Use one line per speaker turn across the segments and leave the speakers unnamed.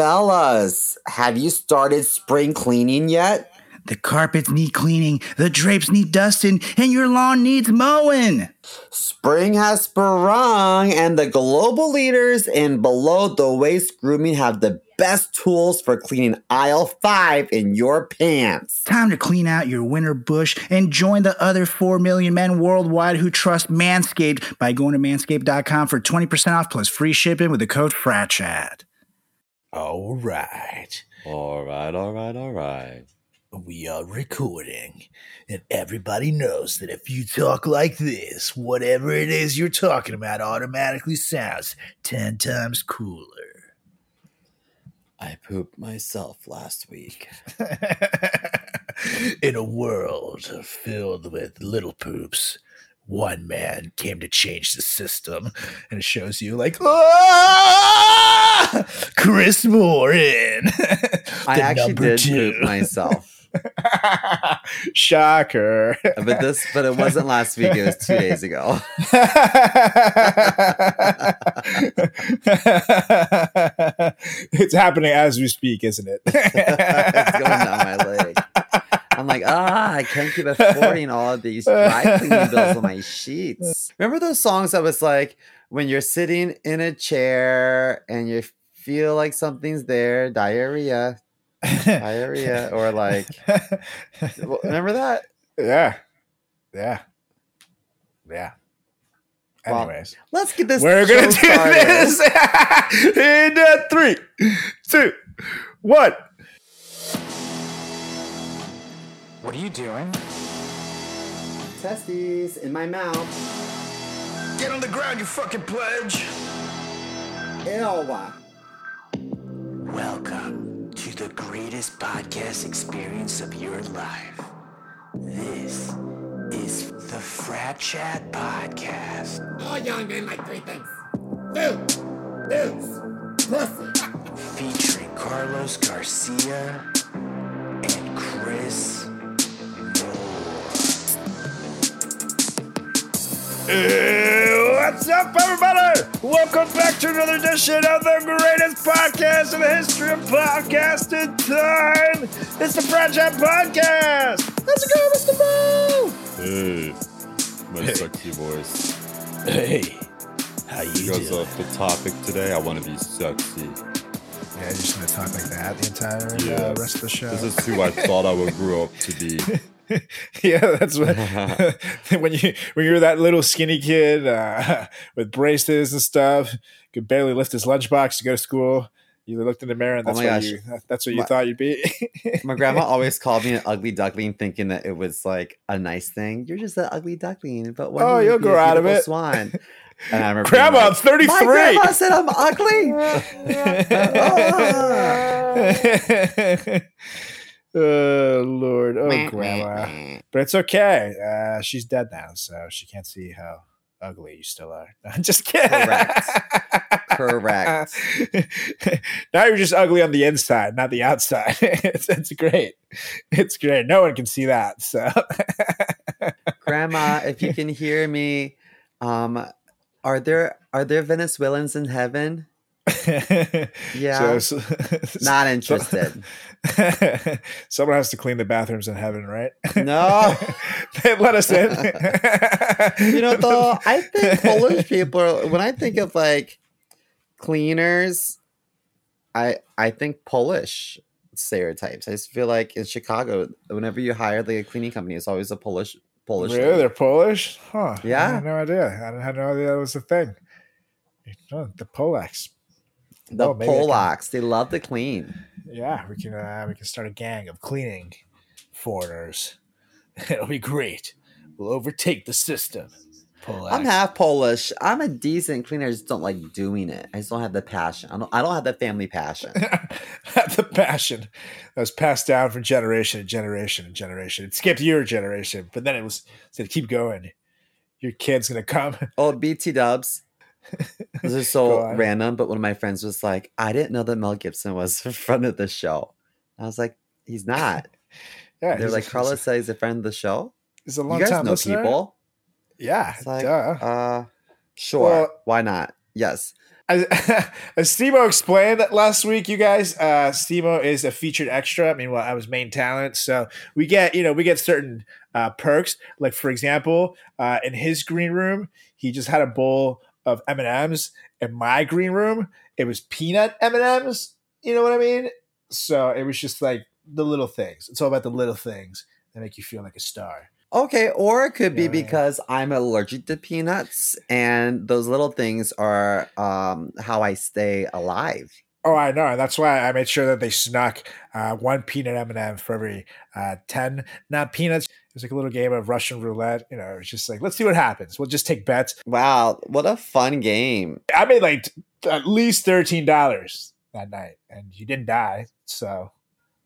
Fellas, have you started spring cleaning yet?
The carpets need cleaning, the drapes need dusting, and your lawn needs mowing.
Spring has sprung, and the global leaders in below the waist grooming have the best tools for cleaning aisle 5 in your pants.
Time to clean out your winter bush and join the other 4 million men worldwide who trust Manscaped by going to manscaped.com for 20% off plus free shipping with the code FRATCHAT.
All right.
All right, all right, all right.
We are recording, and everybody knows that if you talk like this, whatever it is you're talking about automatically sounds 10 times cooler.
I pooped myself last week.
In a world filled with little poops, one man came to change the system, and it shows you like, ah! Chris Moore in.
I actually did
two.
poop myself.
Shocker.
But this but it wasn't last week, it was two days ago.
it's happening as we speak, isn't it?
it's going down my leg. I'm like, ah, I can't keep affording all of these dry cleaning bills on my sheets. Remember those songs that was like when you're sitting in a chair and you feel like something's there, diarrhea, diarrhea, or like, remember that?
yeah, yeah, yeah.
Well,
Anyways,
Let's get this.
we're gonna do
started.
this in uh, three, two, one.
What are you doing?
Testes in my mouth.
Get on the ground, you fucking pledge!
Ew.
Welcome to the greatest podcast experience of your life. This is the Frat Chat Podcast.
All young men like three things. Food, booze, pussy.
Featuring Carlos Garcia and Chris
Hey, What's up, everybody? Welcome back to another edition of the greatest podcast in the history of podcasting time. It's the Chat Podcast. How's it going, Mr. Mo.
Hey, my sexy voice.
Hey, how you
Because
doing?
of the topic today, I want to be sexy.
Yeah, you're just gonna talk like that the entire
Yeah.
uh, rest of the show.
This is who I thought I would grow up to be.
yeah, that's what when you when you were that little skinny kid uh, with braces and stuff, could barely lift his lunchbox to go to school. You looked in the mirror and
Oh
that's
my
what
gosh.
you that's what you
My-
thought you'd be.
My grandma always called me an ugly duckling, thinking that it was like a nice thing. You're just an ugly duckling, but
Oh,
be a
grow out of it.
Swan. And I remember,
Grandma,
like,
I'm 33.
My grandma said I'm ugly.
oh Lord, oh grandma. But it's okay. Uh, she's dead now, so she can't see how ugly you still are. I'm just kidding.
Correct. Correct.
now you're just ugly on the inside, not the outside. it's, it's great. It's great. No one can see that. So
Grandma, if you can hear me, um, are there are there Venezuelans in heaven? Yeah.
So- so-
Not interested.
Someone has to clean the bathrooms in heaven, right?
No.
they let us in.
you know, though, I think Polish people. Are, when I think of like cleaners, I I think Polish stereotypes. I just feel like in Chicago, whenever you hire like a cleaning company, it's always a Polish Polish.
Really,
lady.
they're Polish? Huh? I
Yeah.
had no idea. I had no idea that was a thing. Oh, the Polacks.
The
Oh,
Polacks. They love to clean.
Yeah, we can. Uh, we can start a gang of cleaning foreigners. It'll be great. We'll overtake the system. Polacks.
I'm half Polish. I'm a decent cleaner. I just don't like doing it. I just don't have the passion. I don't. I don't have the family passion.
the passion that was passed down from generation to generation and generation. It skipped your generation, but then it was it's gonna keep going. Your kid's gonna come.
Oh, BT Dubs. This is so random, but one of my friends was like, "I didn't know that Mel Gibson was a friend of the show." I was like, "He's not."
Yeah,
They're
he's
like, Carlos said he's a friend of the show.
He's a long You
guys
time
know
listener.
people.
Yeah,
like, uh, sure.
Well-
Why not? Yes.
as, as Stemo explained last week, you guys, uh, Stemo is a featured extra. Meanwhile, I was main talent, so we get you know we get certain uh, perks. Like for example, uh, in his green room, he just had a bowl of M and M's. In my green room, it was peanut M and M's. You know what I mean? So it was just like the little things. It's all about the little things that make you feel like a star.
Okay, or it could be
Yeah,
because I'm allergic to peanuts, and those little things are um, how I stay alive.
Oh, I know. That's why I made sure that they snuck uh, one peanut M and m for every uh, ten not peanuts. It was like a little game of Russian roulette. You know, it was just like let's see what happens. We'll just take bets.
Wow, what a fun game!
I made like t- at least thirteen dollars that night, and you didn't die. So,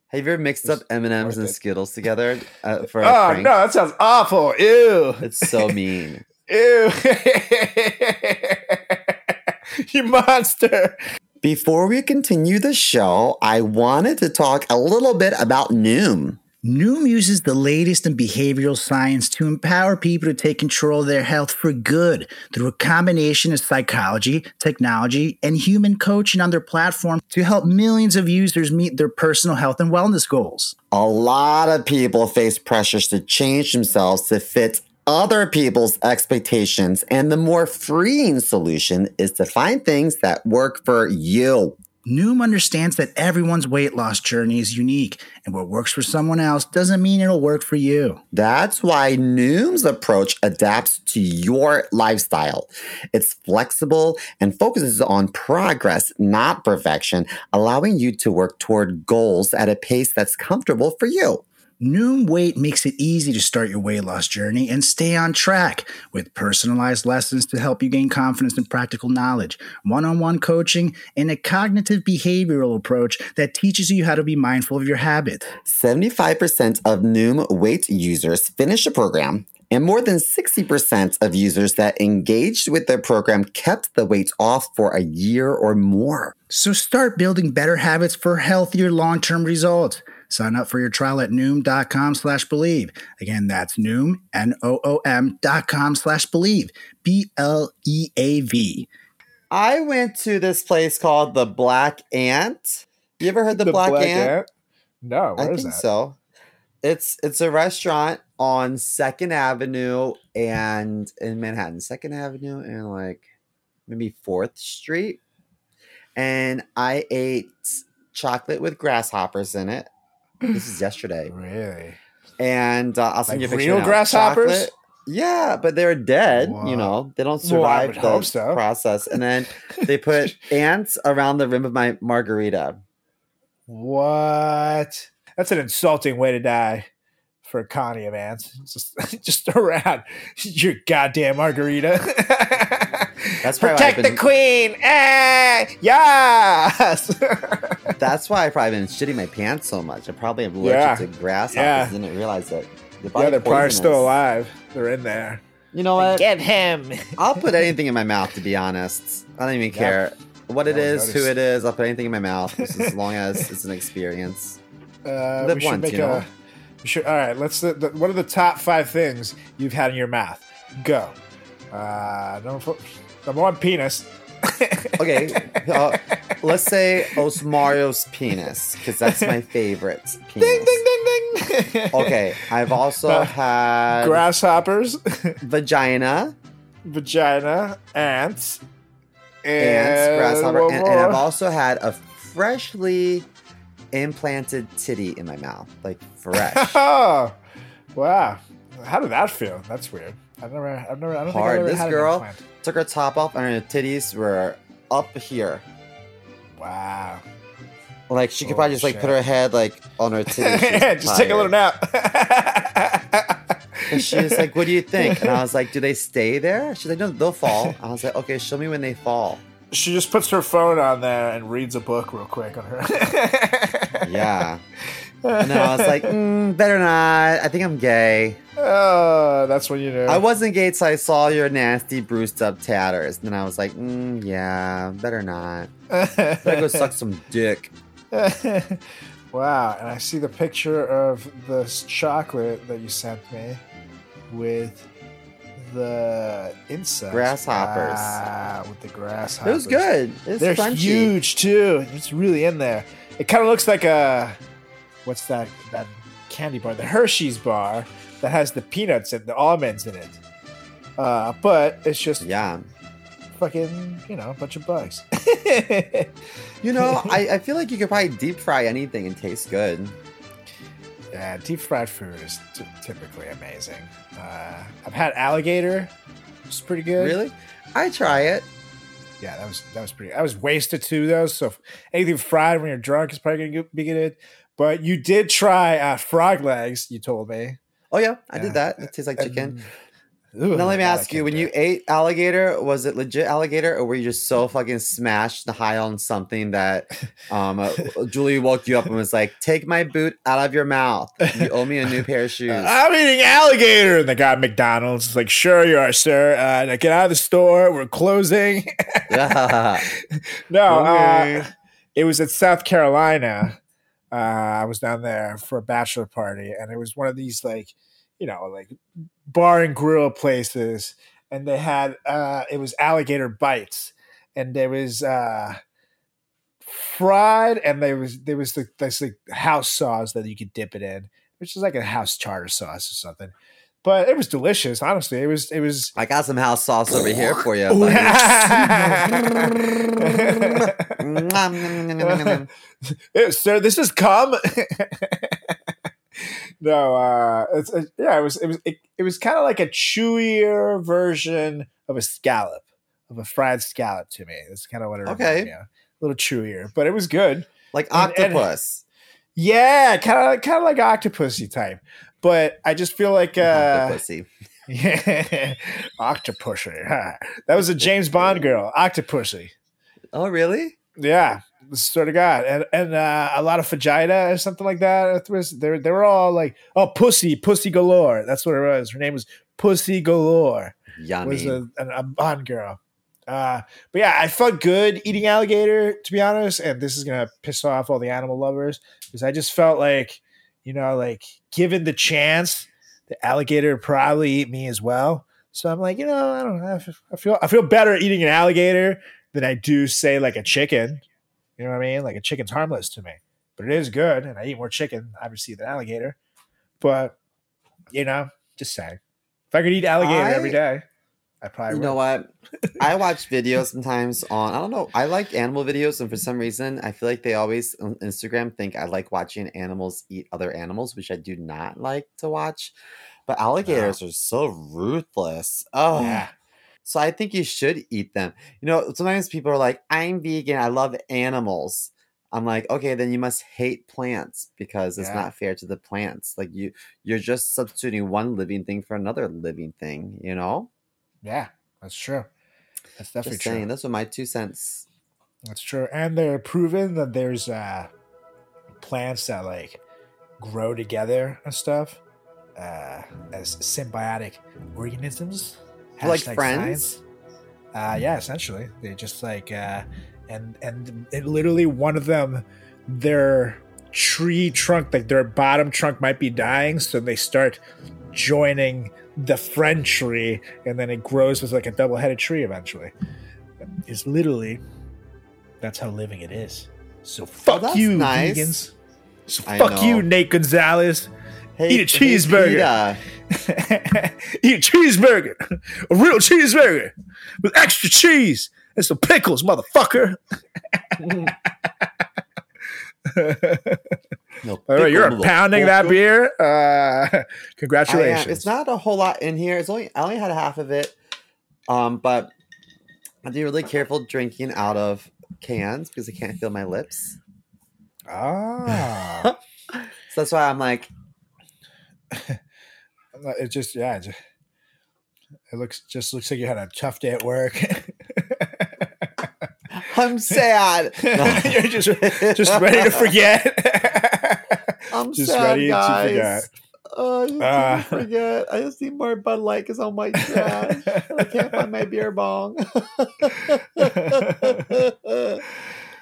Have you ever mixed up M and M's and
it.
Skittles together uh, for a
oh
prank?
no, that sounds awful. Ew,
It's so mean.
ew. you monster.
Before we continue the show, I wanted to talk a little bit about Noom.
Noom uses the latest in behavioral science to empower people to take control of their health for good through a combination of psychology, technology, and human coaching on their platform to help millions of users meet their personal health and wellness goals.
A lot of people face pressures to change themselves to fit other people's expectations, and the more freeing solution is to find things that work for you.
Noom understands that everyone's weight loss journey is unique, and what works for someone else doesn't mean it'll work for you.
That's why Noom's approach adapts to your lifestyle. It's flexible and focuses on progress, not perfection, allowing you to work toward goals at a pace that's comfortable for you.
Noom Weight makes it easy to start your weight loss journey and stay on track with personalized lessons to help you gain confidence and practical knowledge, one on one coaching, and a cognitive behavioral approach that teaches you how to be mindful of your habits.
75% of Noom weight users finish the program, and more than 60% of users that engaged with the program kept the weight off for a year or more.
So start building better habits for healthier long term results. Sign up for your trial at noom.com slash believe. Again, that's noom, N O O M dot com slash believe. B L E A V.
I went to this place called the Black Ant. You ever heard the, Black, Ant?
No,
I
where is
think
that?
so. It's it's a restaurant on Second Avenue and in Manhattan, Second Avenue and like maybe Fourth Street. And I ate chocolate with grasshoppers in it. This is yesterday,
Really?
and uh, I'll send
Like
you a picture
real
now.
grasshoppers?
Chocolate- Yeah, but they're dead. You know, they don't survive
would
the
so.
process. And then they put ants around the rim of my margarita.
What? That's an insulting way to die for Connie of ants. Just, just around your goddamn margarita.
That's probably why I've
Protect the queen. Eh, yes.
That's why I probably been shitting my pants so much. I probably am allergic
Yeah.
to grasshoppers.
Yeah.
Didn't realize it. They're
yeah, they're probably still alive. They're in there.
You know what?
Get him.
I'll put anything in my mouth. To be honest, I don't even care what it
Yeah,
is, who it is. I'll put anything in my mouth just as long as it's an experience.
Uh,
Live once, you know?
a. should- all right, let's. The, the, what are the top five things you've had in your mouth? Go. Uh, number, four, number one, penis.
Okay, uh, let's say Osmario's penis because that's my favorite penis.
Ding ding ding ding.
Okay, I've also
Uh,
had
Grasshoppers,
vagina,
vagina, ants,
ants, grasshopper, and, and I've also had a freshly implanted titty in my mouth, like fresh.
oh, wow! How did that feel? That's weird. I've never, I've never, I don't
Hard.
think I've ever
This
had
girl-. Took her top off, and her titties were up here.
Wow.
Like she could
Oh,
probably just like put her head like on her titties.
Yeah, just take a little nap.
And she was like, "What do you think?" And I was like, "Do they stay there?" She's like, "No, they'll fall." I was like, "Okay, show me when they fall."
she just puts her phone on there and reads a book real quick on her.
Yeah. And then I was like, mm, "Better not. I think I'm gay."
oh, that's when you knew.
I wasn't gay till I saw your nasty, bruised up tatters. And then I was like, mm, "Yeah, better not." Better go suck some dick.
wow, and I see the picture of this chocolate that you sent me with the insects.
Grasshoppers.
Ah, with the grasshoppers.
It was good. It's
They're
crunchy.
huge too. It's really in there. It kind of looks like a what's that that candy bar? The Hershey's bar that has the peanuts and the almonds in it. Uh, but it's just
Yeah.
fucking you know a bunch of bugs.
You know, I, I feel like you could probably deep fry anything and taste good.
yeah, deep fried food is t- typically amazing. Uh, I've had alligator, it's pretty good.
Really? I try it.
Yeah, that was that was pretty. I was wasted too though. So anything fried when you're drunk is probably gonna be good. But you did try uh, frog legs. You told me.
Oh yeah, I
Yeah.
did that. It tastes like chicken.
Ooh,
now let me ask you: When you ate alligator, was it legit alligator, or were you just so fucking smashed high on something that um, uh, Julie woke you up and was like, "Take my boot out of your mouth. You owe me a new pair of shoes."
I'm eating alligator, and the guy at McDonald's is like, "Sure you are, sir. Uh, get out of the store. We're closing." No, uh, it was at South Carolina. Uh, I was down there for a bachelor party, and it was one of these like, you know, like bar and grill places, and they had uh, it was alligator bites, and there was uh, fried, and there was there was the this like house sauce that you could dip it in, which is like a house tartar sauce or something. But it was delicious, honestly. It was it was
I got some house sauce over here for you.
Sir, this is cum. no, uh, it's uh, yeah, it was it was it, it was kind of like a chewier version of a scallop, of a fried scallop to me. That's kind of what it reminded
Okay.
me of. A little chewier, but it was good.
like
And- and-
octopus.
Yeah, kind of kind of like octopusy type. But I just feel like uh,
Octopusy.
yeah, octopusy. huh. That was a James Bond girl, octopussy.
Oh, really?
Yeah, sort of God, and and uh, a lot of vagina or something like that. They they were all like, oh, pussy, pussy galore. That's what it was. Her name was Pussy Galore.
Yummy.
Was a, a, a Bond girl. Uh, but yeah, I felt good eating alligator to be honest, and this is gonna piss off all the animal lovers because I just felt like, you know, like given the chance, the alligator would probably eat me as well. So I'm like, you know, I don't know. I feel I feel better eating an alligator than I do say like a chicken. You know what I mean? Like a chicken's harmless to me, but it is good, and I eat more chicken obviously than alligator. But you know, just saying, if I could eat alligator every
I-
day, I probably
you know what? I watch videos sometimes on I don't know. I like animal videos, and for some reason, I feel like they always on Instagram think I like watching animals eat other animals, which I do not like to watch. But alligators are so ruthless. Oh,
Yeah.
so I think you should eat them. You know, sometimes people are like, "I'm vegan. I love animals." I'm like, okay, then you must hate plants because it's
Yeah.
not fair to the plants. Like you, you're just substituting one living thing for another living thing. You know.
Yeah, that's true. That's definitely
Just
true.
saying, those are my two cents.
That's true. And they're proven that there's uh plants that like grow together and stuff uh as symbiotic organisms.
Like friends?
science. Uh yeah, essentially. They just like uh and and it literally one of them their tree trunk like their bottom trunk might be dying so they start joining the friend tree and then it grows as like a double-headed tree eventually. Is literally that's how living it is. So fuck you
nice.
vegans. So fuck you nate gonzalez.
Hey,
Eat a cheeseburger.
Peter.
eat a cheeseburger. A real cheeseburger with extra cheese and some pickles motherfucker
No,
all right you're
pickle,
pounding that beer uh congratulations
It's not a whole lot in here. It's only I only had half of it. Um, but I be really careful drinking out of cans because I can't feel my lips.
ah
So that's why I'm like,
it just yeah it, just, it looks just looks like you had a tough day at work
I'm sad.
you're just just ready to forget
I'm
just
sad,
ready to
guys.
forget.
Oh, I just to
ah.
forget. I just need more Bud Light because I'm like trash. I can't find my beer bong.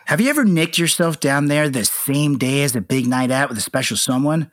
Have you ever nicked yourself down there the same day as a big night out with a special someone?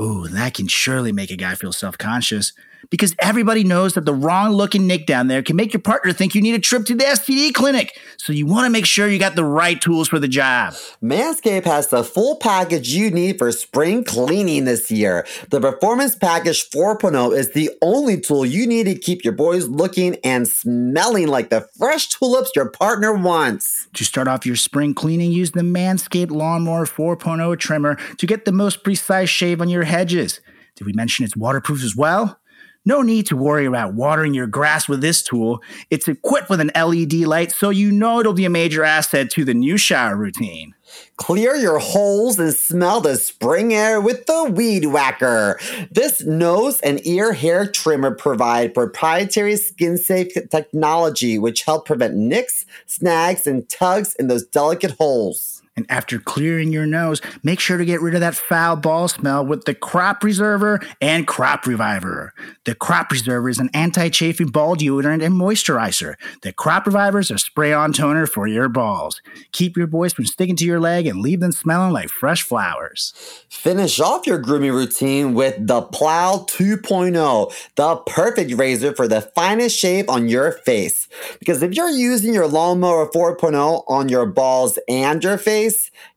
Ooh, that can surely make a guy feel self conscious. Because everybody knows that the wrong looking nick down there can make your partner think you need a trip to the STD clinic. So you want to make sure you got the right tools for the job.
Manscaped has the full package you need for spring cleaning this year. The Performance Package 4.0 is the only tool you need to keep your boys looking and smelling like the fresh tulips your partner wants.
To start off your spring cleaning, use the Manscaped Lawnmower 4.0 trimmer to get the most precise shave on your hedges. Did we mention it's waterproof as well? No need to worry about watering your grass with this tool. It's equipped with an LED light, so you know it'll be a major asset to the new shower routine.
Clear your holes and smell the spring air with the Weed Whacker. This nose and ear hair trimmer provide proprietary skin safe technology which help prevent nicks, snags, and tugs in those delicate holes.
And after clearing your nose, make sure to get rid of that foul ball smell with the Crop Preserver and Crop Reviver. The Crop Preserver is an anti chafing ball deodorant and moisturizer. The Crop Reviver is a spray on toner for your balls. Keep your boys from sticking to your leg and leave them smelling like fresh flowers.
Finish off your grooming routine with the Plow 2.0, the perfect razor for the finest shave on your face. Because if you're using your lawnmower 4.0 on your balls and your face,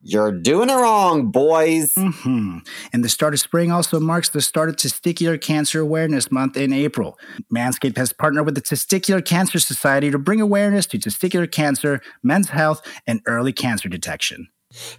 you're doing it wrong, boys.
hmm And the start of spring also marks the start of Testicular Cancer Awareness Month in April. Manscaped has partnered with the Testicular Cancer Society to bring awareness to testicular cancer, men's health, and early cancer detection.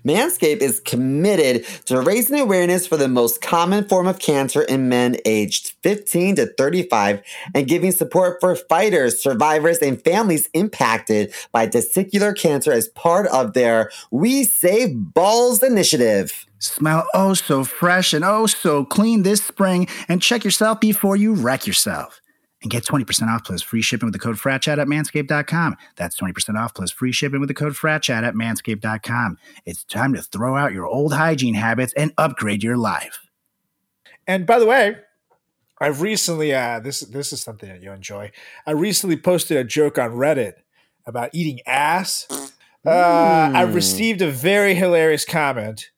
Manscaped is committed to raising awareness for the most common form of cancer in men aged 15 to 35 and giving support for fighters, survivors, and families impacted by testicular cancer as part of their We Save Balls initiative.
Smell oh so fresh and oh so clean this spring and check yourself before you wreck yourself. And get 20% off plus free shipping with the code FRATCHAT at manscaped.com. That's 20% off plus free shipping with the code FRATCHAT at manscaped.com. It's time to throw out your old hygiene habits and upgrade your life.
And by the way, I recently uh this this is something that you enjoy. I recently posted a joke on Reddit about eating ass. Uh, I
Mm.
received a very hilarious comment,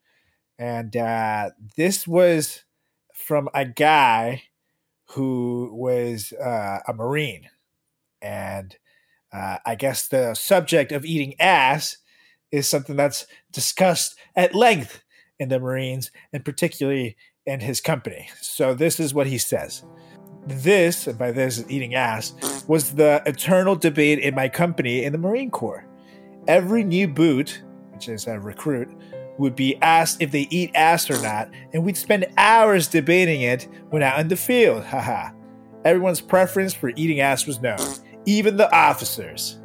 and uh, this was from a guy who was uh, a Marine, and uh, I guess the subject of eating ass is something that's discussed at length in the Marines, and particularly in his company. So this is what he says. This, and by this, eating ass, was the eternal debate in my company in the Marine Corps. Every new boot, which is a recruit, would be asked if they eat ass or not, and we'd spend hours debating it when out in the field. Haha. Everyone's preference for eating ass was known, even the officers.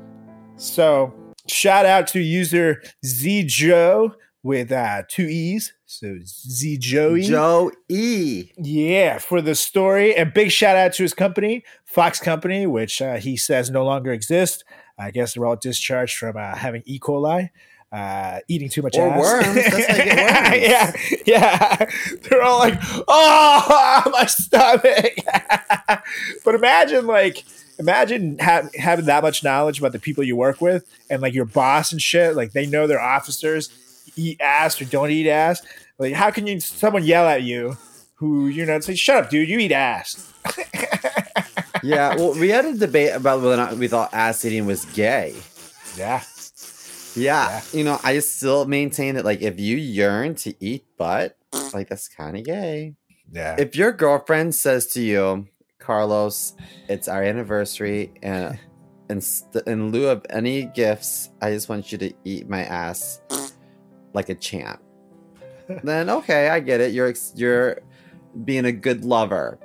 So, shout out to user Z Joe with uh, two E's. So, ZJoey.
Joe E.
Yeah, for the story. And big shout out to his company, Fox Company, which uh, he says no longer exists. I guess they're all discharged from uh, having E. coli, uh, eating too much
Or
ass.
worms. That's how you get worms.
yeah, yeah. They're all like, oh, my stomach. but imagine, like, imagine ha- having that much knowledge about the people you work with and, like, your boss and shit. Like, they know their officers eat ass or don't eat ass. Like, how can you someone yell at you who you know say, "Shut up, dude! You eat ass."
Yeah, well, we had a debate about whether or not we thought ass eating was gay.
Yeah,
Yeah, you know, I still maintain that like if you yearn to eat butt, like that's kind of gay.
yeah.
If your girlfriend says to you, Carlos, it's our anniversary, and in, in lieu of any gifts, I just want you to eat my ass like a champ. then okay, I get it. You're ex- you're being a good lover.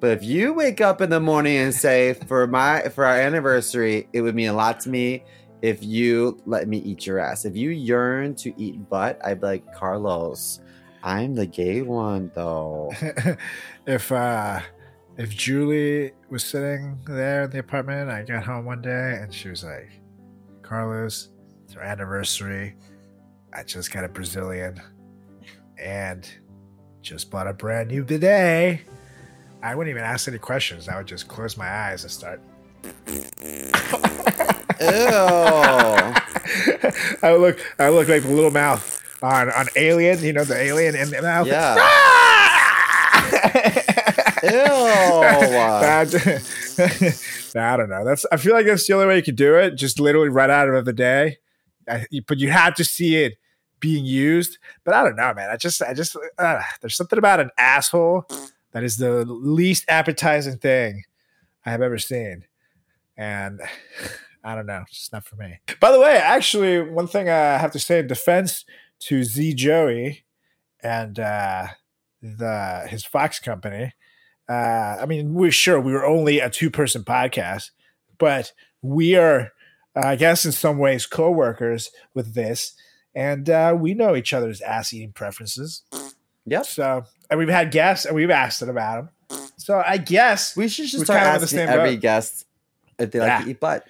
But if you wake up in the morning and say, "For my for our anniversary, it would mean a lot to me if you let me eat your ass." If you yearn to eat butt, I'd be like, Carlos, I'm the gay one though.
if uh if Julie was sitting there in the apartment, I got home one day and she was like, Carlos, it's our anniversary. I just got a Brazilian and just bought a brand new bidet. I wouldn't even ask any questions. I would just close my eyes and start.
Ew.
I look. I look like the little mouth on on Alien. You know the alien in the mouth.
Yeah.
That- I don't know. That's I feel like that's the only way you could do it. Just literally right out of the day. I, but you have to see it being used. But I don't know, man. I just, I just, uh, there's something about an asshole that is the least appetizing thing I have ever seen, and I don't know, it's just not for me. By the way, actually, one thing I have to say in defense to Z Joey and uh, the his Fox company. Uh, I mean, we're sure we were only a two person podcast, but we are, uh, I guess, in some ways, co workers with this, and uh, we know each other's ass eating preferences.
Yep.
So, and we've had guests and we've asked them about them. So, I guess,
We should just start asking
same
every
boat.
guest if they like
Yeah.
to eat butt.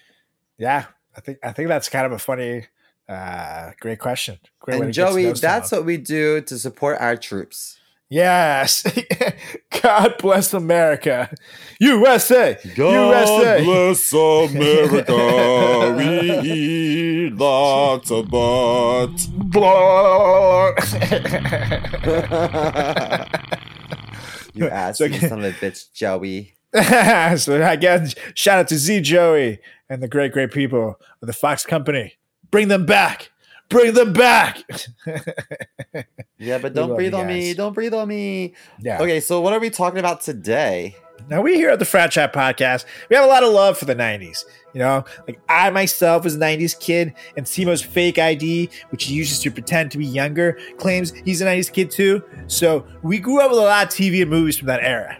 Yeah, I think I think that's kind of a funny, uh, great question. Great
And
to get to
Joey, that's
someone.
what we do to support our troops.
Yes. God bless America. USA. God USA.
bless America. we eat lots of butt.
You ass
So-
you son of a bitch, Joey.
so again, shout out to Z Joey and the great, great people of the Fox Company. Bring them back. Bring them back.
Yeah, but don't breathe on me. Don't breathe on me.
yeah.
Okay, so what are we talking about today?
Now we here at the Frat Chat Podcast, we have a lot of love for the '90s. You know, like I myself was a '90s kid, and Simo's fake ID, which he uses to pretend to be younger, claims he's a '90s kid too. So we grew up with a lot of TV and movies from that era.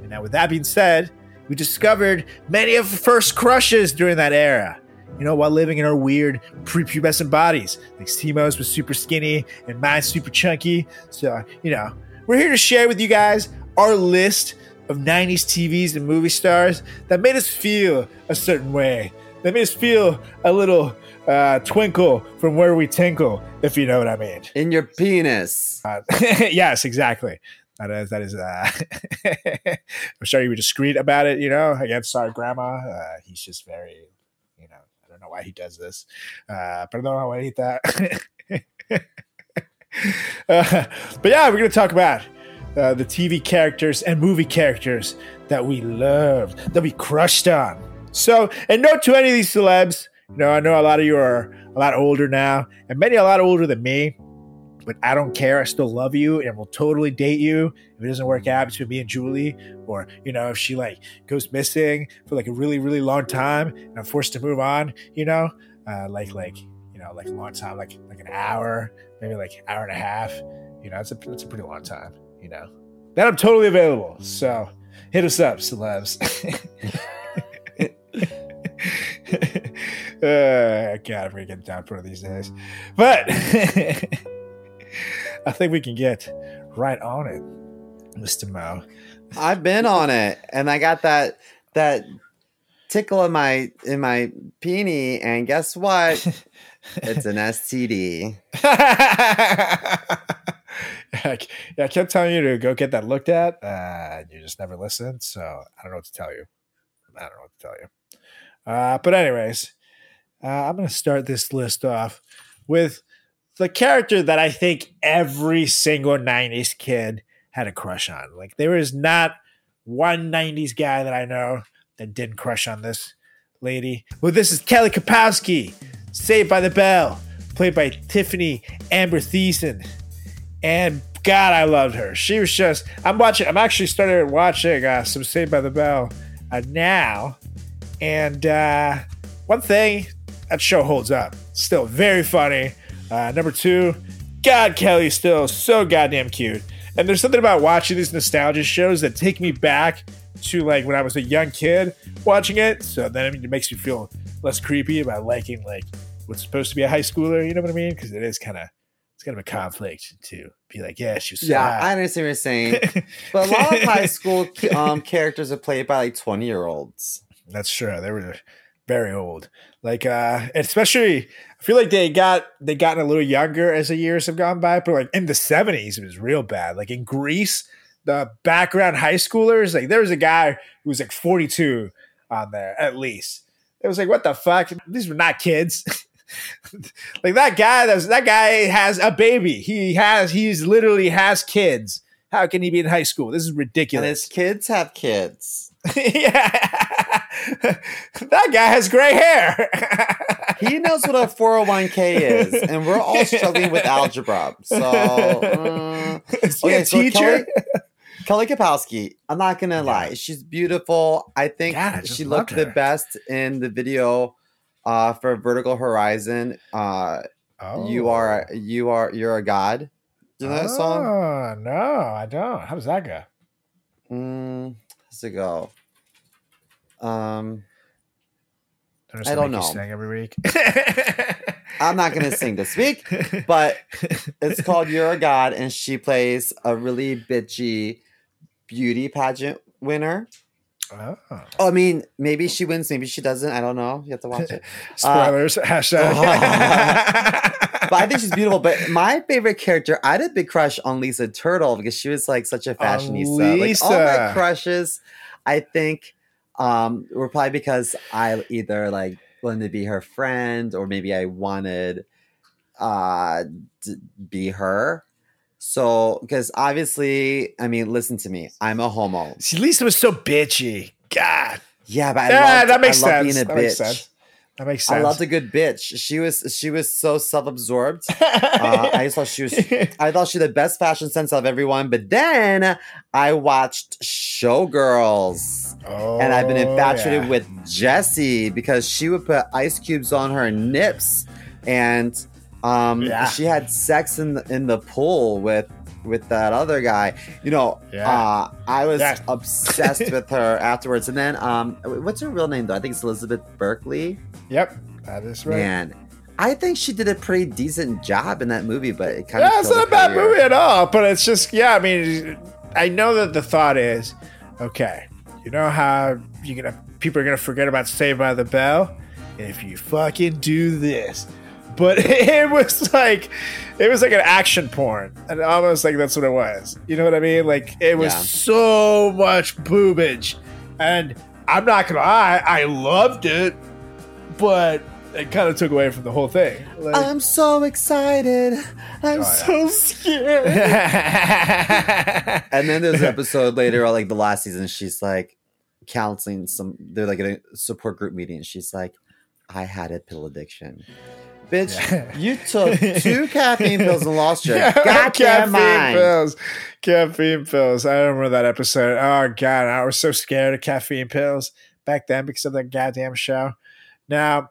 And now, with that being said, we discovered many of our first crushes during that era. You know, while living in our weird prepubescent bodies, like Timo's was super skinny and mine's super chunky. So, you know, we're here to share with you guys our list of 90s TVs and movie stars that made us feel a certain way. That made us feel a little uh, twinkle from where we tinkle, if you know what I mean.
In your penis.
Uh, yes, exactly. That is, that is, uh, I'm sure you were discreet about it, you know. Again, sorry, grandma. Uh, he's just very, you know, I don't know why he does this. Uh, perdón, abuelita. uh, but yeah, we're going to talk about uh, the TV characters and movie characters that we loved, that we crushed on. So, and note to any of these celebs, you know, I know a lot of you are a lot older now, and many a lot older than me but I don't care. I still love you and will totally date you if it doesn't work out between me and Julie, or you know, if she like goes missing for like a really, really long time and I'm forced to move on, you know, uh, like like you know, like a long time, like like an hour, maybe like hour and a half. You know, it's a it's a pretty long time. You know, then I'm totally available. So hit us up, celebs. uh, God, I'm gonna get down for these days, but I think we can get right on it, Mister Mo.
I've been on it, and I got that that tickle in my in my peenie, and guess what? it's an STD.
yeah, I- I kept telling you to go get that looked at. Uh, you just never listened, so I don't know what to tell you. I don't know what to tell you. Uh, but anyways, uh, I'm going to start this list off with the character that I think every single '90s kid had a crush on. Like there is not one '90s guy that I know that didn't crush on this lady. Well, this is Kelly Kapowski, Saved by the Bell, played by Tiffani Amber Thiessen. And God, I loved her. She was just. I'm watching. I'm actually started watching uh, some Saved by the Bell uh, now, and uh, one thing that show holds up. Still very funny. Uh, number two, God, Kelly's still so goddamn cute. And there's something about watching these nostalgia shows that take me back to like when I was a young kid watching it. So then it makes me feel less creepy about liking like what's supposed to be a high schooler. You know what I mean? Because it is kind of it's kind of a conflict to be like, yeah, she was so
Yeah. I understand what you're saying, but a lot of high school um, characters are played by like 20 year olds.
That's true. They were very old. Like uh especially I feel like they got they gotten a little younger as the years have gone by, but like in the 70s it was real bad. Like in Grease, the background high schoolers, like there was a guy who was like 42 on there at least. It was like, what the fuck? These were not kids. like that guy, that's that guy has a baby. He has he's literally has kids How can he be in high school? This is
And
ridiculous.
his kids have kids.
yeah. That guy has gray hair.
He knows what a 401k is, and we're all struggling with algebra. So, uh,
Is he a
okay, so
teacher?
Kelly, Kelly Kapowski, I'm not gonna lie, she's beautiful. I think
God, I
she looked the best in the video uh, for Vertical Horizon. Uh, You are you are you're a god. Do you know that song?
Oh, no, I don't. How does that go?
Mm, how's it go? Um, I don't know.
Sing every week.
I'm not gonna sing this week, but it's called You're a God, and she plays a really bitchy beauty pageant winner.
Oh.
I mean, maybe she wins, maybe she doesn't. I don't know. You have to watch it.
Spoilers. hashtag.
But I think she's beautiful. But my favorite character, I had a big crush on Lisa Turtle because she was like such a fashionista. Like all my crushes, I think, um, were probably because I either like wanted to be her friend or maybe I wanted uh to be her. So, because obviously, I mean, listen to me. I'm a homo.
See, Lisa was so bitchy. God.
Yeah, but I
yeah,
loved,
that makes
I
sense.
being a
that
bitch.
makes sense. That makes sense.
I loved a good bitch. She was she was so self-absorbed. Uh, I just thought she was I thought she had the best fashion sense of everyone. But then I watched Showgirls. and I've been
Oh,
infatuated
yeah.
with Jessie because she would put ice cubes on her nips and um
Yeah.
she had sex in the in the pool with with that other guy. You know,
Yeah.
uh I was
Yeah.
obsessed with her afterwards. And then um what's her real name though? I think it's Elizabeth Berkley.
Yep, that is right.
Man, I think she did a pretty decent job in that movie, but it kind of
Yeah, it's not a bad movie at all. But it's just, yeah. I mean, I know that the thought is, okay, you know how you're gonna people are gonna forget about Saved by the Bell if you fucking do this. But it was like, it was like an action porn, and almost like that's what it was. You know what I mean? Like it was
Yeah.
so much boobage, and I'm not gonna lie, I loved it, but it kind of took away from the whole thing. Like,
I'm so excited. I'm
Oh, yeah.
so scared. And then there's an episode later, or like the last season, she's like counseling some. They're like in a support group meeting. And she's like, "I had a pill addiction, bitch.
Yeah.
You took two caffeine pills and lost your
Yeah,
goddamn
caffeine
mind."
pills. Caffeine pills. I remember that episode. Oh god, I was so scared of caffeine pills back then because of that goddamn show. Now,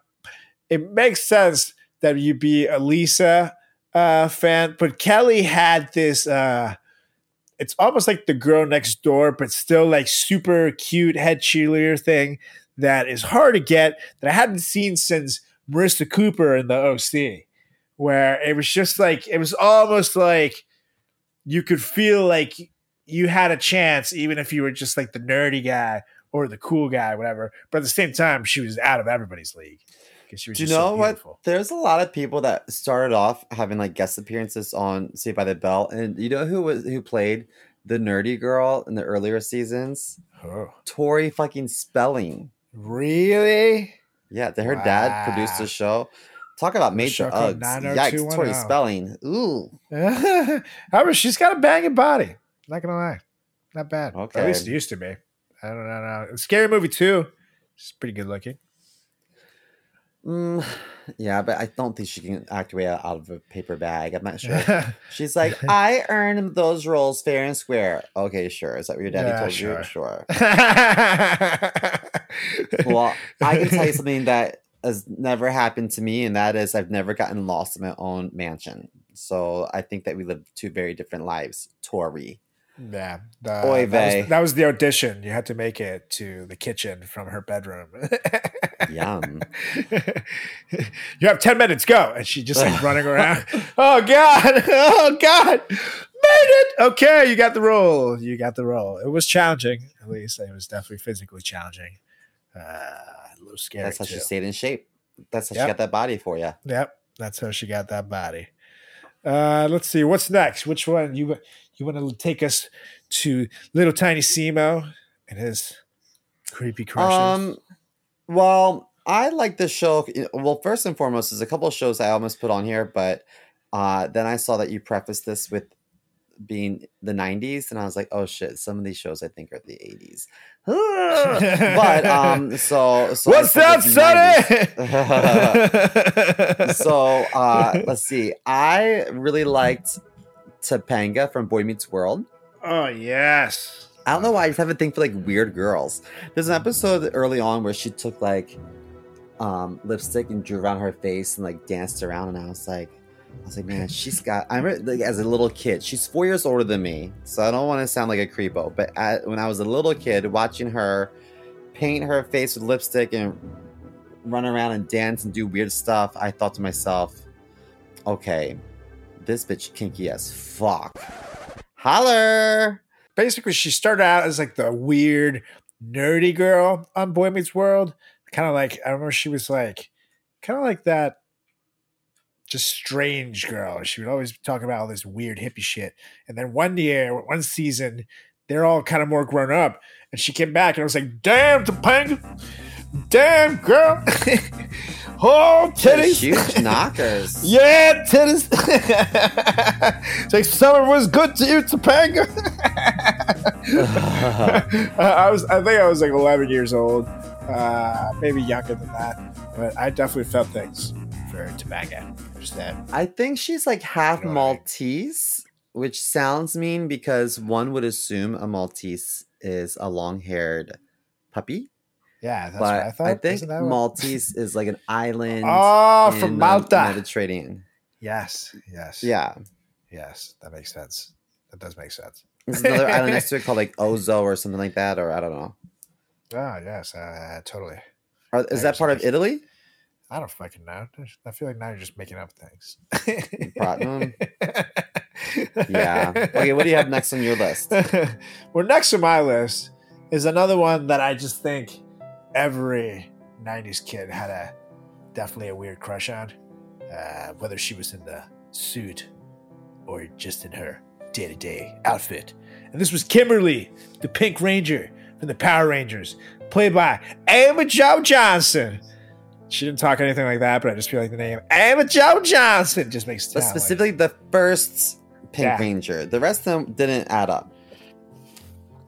it makes sense that you'd be a Lisa uh, fan, but Kelly had this. Uh, it's almost like the girl next door, but still like super cute head cheerleader thing that is hard to get that I hadn't seen since Marissa Cooper in the OC, where it was just like it was almost like you could feel like you had a chance, even if you were just like the nerdy guy or the cool guy, whatever. But at the same time, she was out of everybody's league because she was
Do you know
so
what? There's a lot of people that started off having like guest appearances on Saved by the Bell, and you know who was who played the nerdy girl in the earlier seasons?
Oh,
Tori fucking Spelling.
really?
Yeah, that her dad produced the show. Talk about major Uggs. Yikes, Tori
oh oh.
Spelling. Ooh.
However, she's got a banging body. Not gonna lie, not bad.
Okay.
At least it used to be. I don't know. no. Scary movie too. She's pretty good looking.
Mm, yeah, but I don't think she can act way out of a paper bag. I'm not sure. She's like, I earned those roles fair and square. Okay, sure. Is that what your daddy
Yeah,
told
sure.
you? Sure. Well, I can tell you something that has never happened to me, and that is I've never gotten lost in my own mansion. So I think that we live two very different lives. Tori.
Yeah, the-
Oy
that, was, that was the audition. You had to make it to the kitchen from her bedroom.
Yum.
you have ten minutes. Go, and she just like running around. Oh god! Oh god! Made it. Okay, you got the role. You got the role. It was challenging. At least it was definitely physically challenging. Uh, a little scary.
That's how she stayed in shape. That's how
Yep.
she got that body for you.
Yep, that's how she got that body. Uh, let's see what's next. Which one you you want to take us to little tiny Simo and his creepy crushes?
Um, well, I like this show. Well, first and foremost, there's a couple of shows I almost put on here, but uh, then I saw that you prefaced this with being the 90s and I was like, oh shit, some of these shows I think are the 80s. but um so, so
What's that, Sonny?
so uh let's see. I really liked Topanga from Boy Meets World.
oh yes.
I don't know why I just have a thing for like weird girls. There's an episode early on where she took like um lipstick and drew around her face and like danced around and I was like I was like, man, she's got. I remember like, as a little kid. She's four years older than me, so I don't want to sound like a creepo. But at, when I was a little kid, watching her paint her face with lipstick and run around and dance and do weird stuff, I thought to myself, okay, this bitch kinky as fuck. Holler!
Basically, she started out as like the weird, nerdy girl on Boy Meets World. Kind of like I remember she was like, kind of like that, just strange girl. She would always talk about all this weird hippie shit. And then one year, one season, they're all kind of more grown up. And she came back and I was like, damn, Topanga. Damn, girl. oh, titties.
Huge knockers.
Yeah, titties. it's like summer was good to you, Topanga. I was, I think I was like 11 years old, uh, maybe younger than that, but I definitely felt things for Topanga. That.
I think she's like half
You know what I mean?
Maltese, which sounds mean because one would assume a Maltese is a long haired puppy.
Yeah, that's
but
what I thought.
I think
that what-
Maltese is like an island
Oh, from Malta.
Mediterranean.
Yes, yes,
Yeah.
yes. That makes sense. That does make sense.
There's another island next to it called like Ozo or something like that, or I don't know.
Oh, yes, uh, totally.
Or, is that part of Italy?
I don't fucking know. I feel like now you're just making up things.
Yeah. Okay, what do you have next on your list?
well, next on my list is another one that I just think every '90s kid had a definitely a weird crush on, uh, whether she was in the suit or just in her day-to-day outfit. And this was Kimberly, the Pink Ranger from the Power Rangers, played by Emma Jo Johnson. She didn't talk anything like that, but I just feel like the name Emma Jo Johnson just makes it
But
like-
specifically the first Pink
Yeah.
Ranger. The rest of them didn't add up.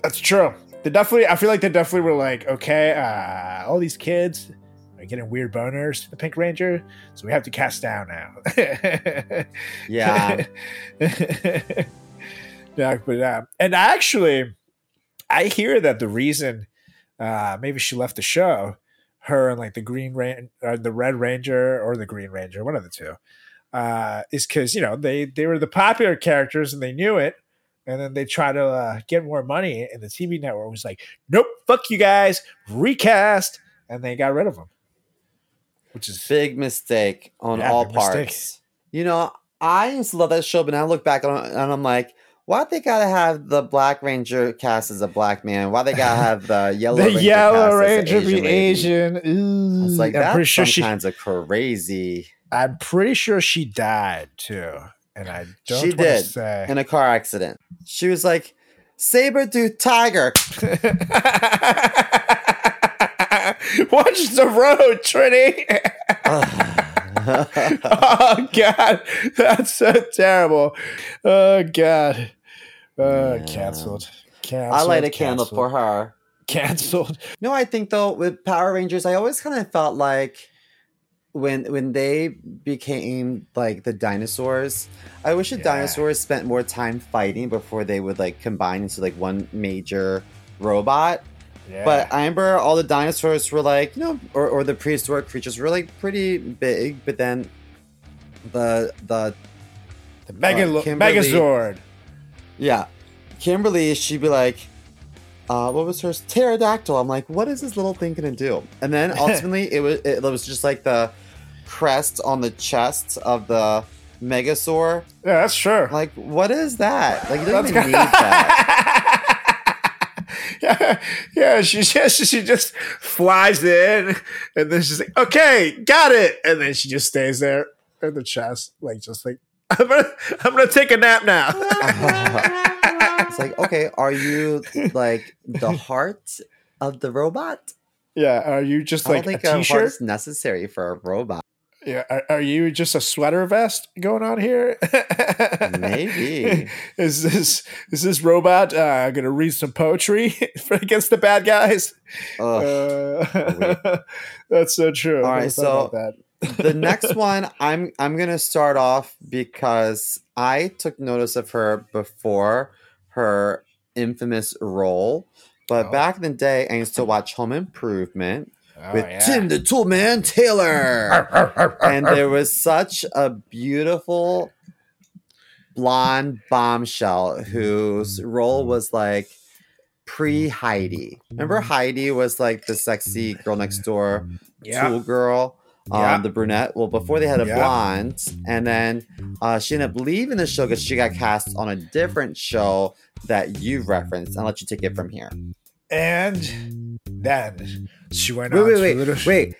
That's true. They definitely. I feel like they definitely were like, okay, uh, all these kids are getting weird boners to the Pink Ranger, so we have to cast down now.
Yeah.
yeah, but uh, and actually, I hear that the reason uh, maybe she left the show, her and like the Green Ranger, or the Red Ranger, or the Green Ranger, one of the two, uh, is because you know they they were the popular characters and they knew it, and then they try to uh, get more money, and the TV network was like, "Nope, fuck you guys, recast," and they got rid of them, which is
Big mistake on
Yeah,
all parts.
mistake.
You know, I used to love that show, but now I look back on it and I'm like, why they gotta have the Black Ranger cast as a black man? Why they gotta have the Yellow
the
Ranger
Yellow Ranger
an
be? Asian. Ooh.
It's like
I'm
that's
pretty sure she.
kinds of crazy
I'm pretty sure she died too, and I don't.
She did,
Say.
in a car accident. She was like, saber tooth tiger.
Watch the road, Trini. oh God, that's so terrible. Oh God, uh,
Yeah.
canceled. Canceled.
I light a candle
canceled,
for her.
Canceled.
No, I think though with Power Rangers, I always kind of felt like when when they became like the dinosaurs, I wish the
Yeah.
dinosaurs spent more time fighting before they would like combine into like one major robot.
Yeah.
But I remember all the dinosaurs were like, you know, or, or the prehistoric creatures were like pretty big, but then the the
the Mega
uh, Kimberly-
Megazord.
yeah, Kimberly, she'd be like, uh, what was her pterodactyl? I'm like, what is this little thing gonna do? And then ultimately, it was it was just like the crest on the chest of the Megazord.
Yeah, that's sure.
Like, what is that? Like, you don't
That's
even need that.
yeah, yeah, she just she just flies in, and then she's like, "Okay, got it," and then she just stays there in the chest, like just like I'm gonna I'm gonna take a nap now.
it's like, okay, are you like the heart of the robot?
yeah, are you just
I don't
like
think
a
a heart is necessary for a robot.
Yeah, are, are you just a sweater vest going on here?
Maybe.
is this is this robot uh, going to read some poetry for, against the bad guys?
Ugh.
Uh, that's so true.
All right,
never thought about
so the next one I'm I'm gonna start off because I took notice of her before her infamous role. But
Oh.
back in the day, I used to watch Home Improvement
Oh,
with
yeah.
Tim the Toolman Taylor. and there was such a beautiful blonde bombshell whose role was like pre Heidi. Remember Heidi was like the sexy girl next door
Yeah.
tool girl, um,
Yeah.
the brunette. Well, before they had a
Yeah.
blonde, and then uh, she ended up leaving the show because she got cast on a different show that you referenced. I'll let you take it from here.
And then she went
Wait,
on
wait,
to
wait,
little-
wait.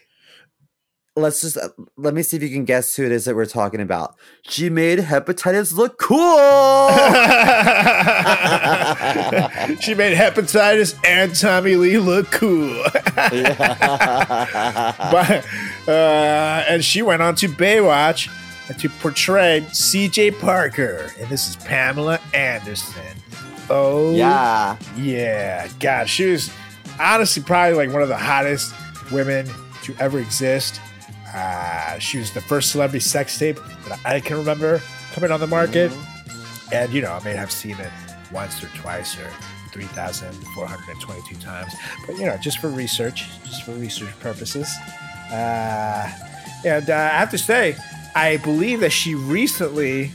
Let's just uh, let me see if you can guess who it is that we're talking about. She made hepatitis look cool.
she made hepatitis and Tommy Lee look cool. but, uh, and she went on to Baywatch and to portray CJ Parker. And this is Pamela Anderson. Oh,
yeah,
yeah. God, she was honestly probably like one of the hottest women to ever exist. Uh, she was the first celebrity sex tape that I can remember coming on the market. And, you know, I may have seen it once or twice or 3,422 times. But, you know, just for research, just for research purposes. Uh, and uh, I have to say, I believe that she recently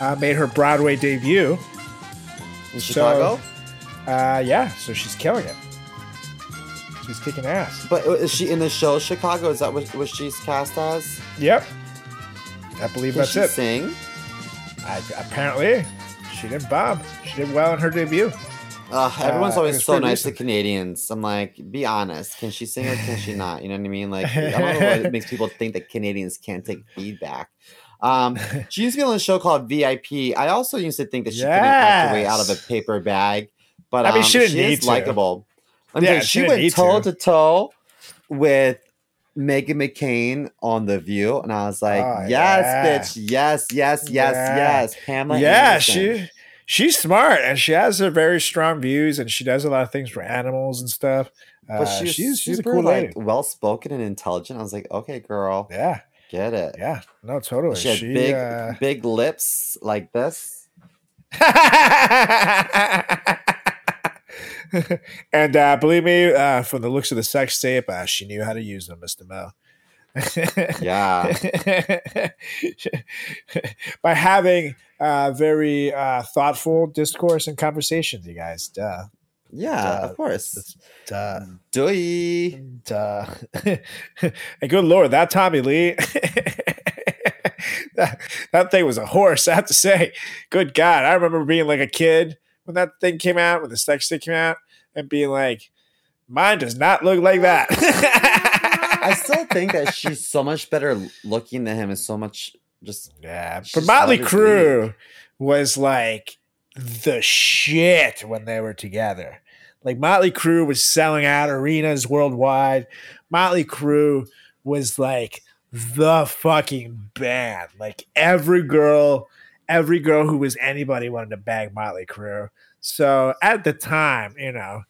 uh, made her Broadway debut.
in
So-
Chicago.
Uh, yeah, so she's killing it. She's kicking ass.
But is she in the show Chicago? Is that what, what she's cast as?
Yep. I believe
Can
that's
she
it.
sing?
I, apparently, she did bomb. She did well in her debut.
Uh, everyone's
Uh,
always so nice to. Canadians. I'm like, be honest. Can she sing or can she not? You know what I mean? Like, I don't know what makes people think that Canadians can't take feedback. Um, she used to be on a show called VIP. I also used to think that she couldn't act her way out of a paper bag, but
I mean,
um,
she didn't
she
need
is
to.
I'm
Yeah, she
she went toe
to.
to toe with Meghan McCain on The View, and I was like,
Oh,
yes,
yeah.
bitch, yes, yes, yes,
Yeah.
yes. Pamela,
yeah,
Anderson.
she she's smart and she has her very strong views and she does a lot of things for animals and stuff.
But
Uh,
she's,
she's she's a
super
cool lady.
like well spoken and intelligent. I was like, okay, girl,
Yeah,
get it.
yeah, no, totally.
She had
She,
big,
uh,
big lips like this.
and uh, believe me, uh, from the looks of the sex tape, uh, she knew how to use them, Mister Mo.
Yeah,
By having uh, very uh, thoughtful discourse and conversations, you guys. Duh,
yeah,
Duh.
of course.
duh,
Doy.
duh. and good lord, that Tommy Lee. that, that thing was a horse, I have to say. Good God. I remember being like a kid when that thing came out, when the sex thing came out, and being like, mine does not look like that.
I still think that she's so much better looking than him, and so much just
yeah, but Motley
out of his
Crue was like the shit when they were together. Like Motley Crue was selling out arenas worldwide. Motley Crue was like the fucking band. Like every girl, every girl who was anybody wanted to bag Motley Crue. So at the time, you know,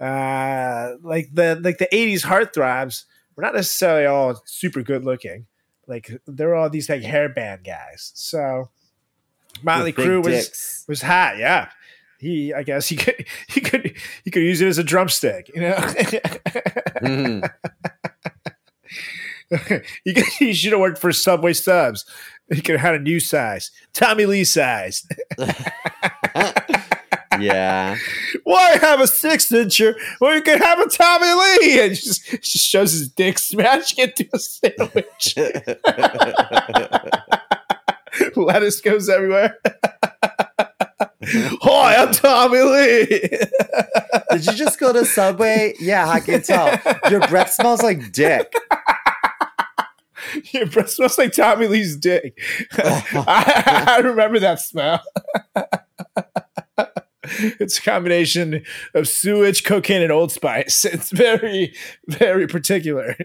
uh, like the like the '80s heartthrobs were not necessarily all super good looking. Like there were all these like hairband guys. So Motley Crue was
dicks.
was hot. Yeah, he I guess he could he could he could use it as a drumstick. You know,
Mhm.
could, he should have worked for Subway Subs. You could have had a new size, Tommy Lee size.
yeah,
Why have a six incher when you can have a Tommy Lee? And just just shows his dick smashing into a sandwich. Lettuce goes everywhere. Hi, I'm Tommy Lee.
Did you just go to Subway? Yeah, I can tell. Your breath smells like dick.
Your breath smells like Tommy Lee's dick. I, I remember that smell. it's a combination of sewage, cocaine, and Old Spice. It's very, very particular.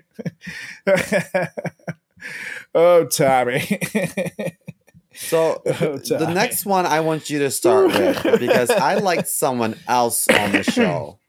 Oh, Tommy.
So
Oh,
the next one I want you to start with because I liked someone else on the show.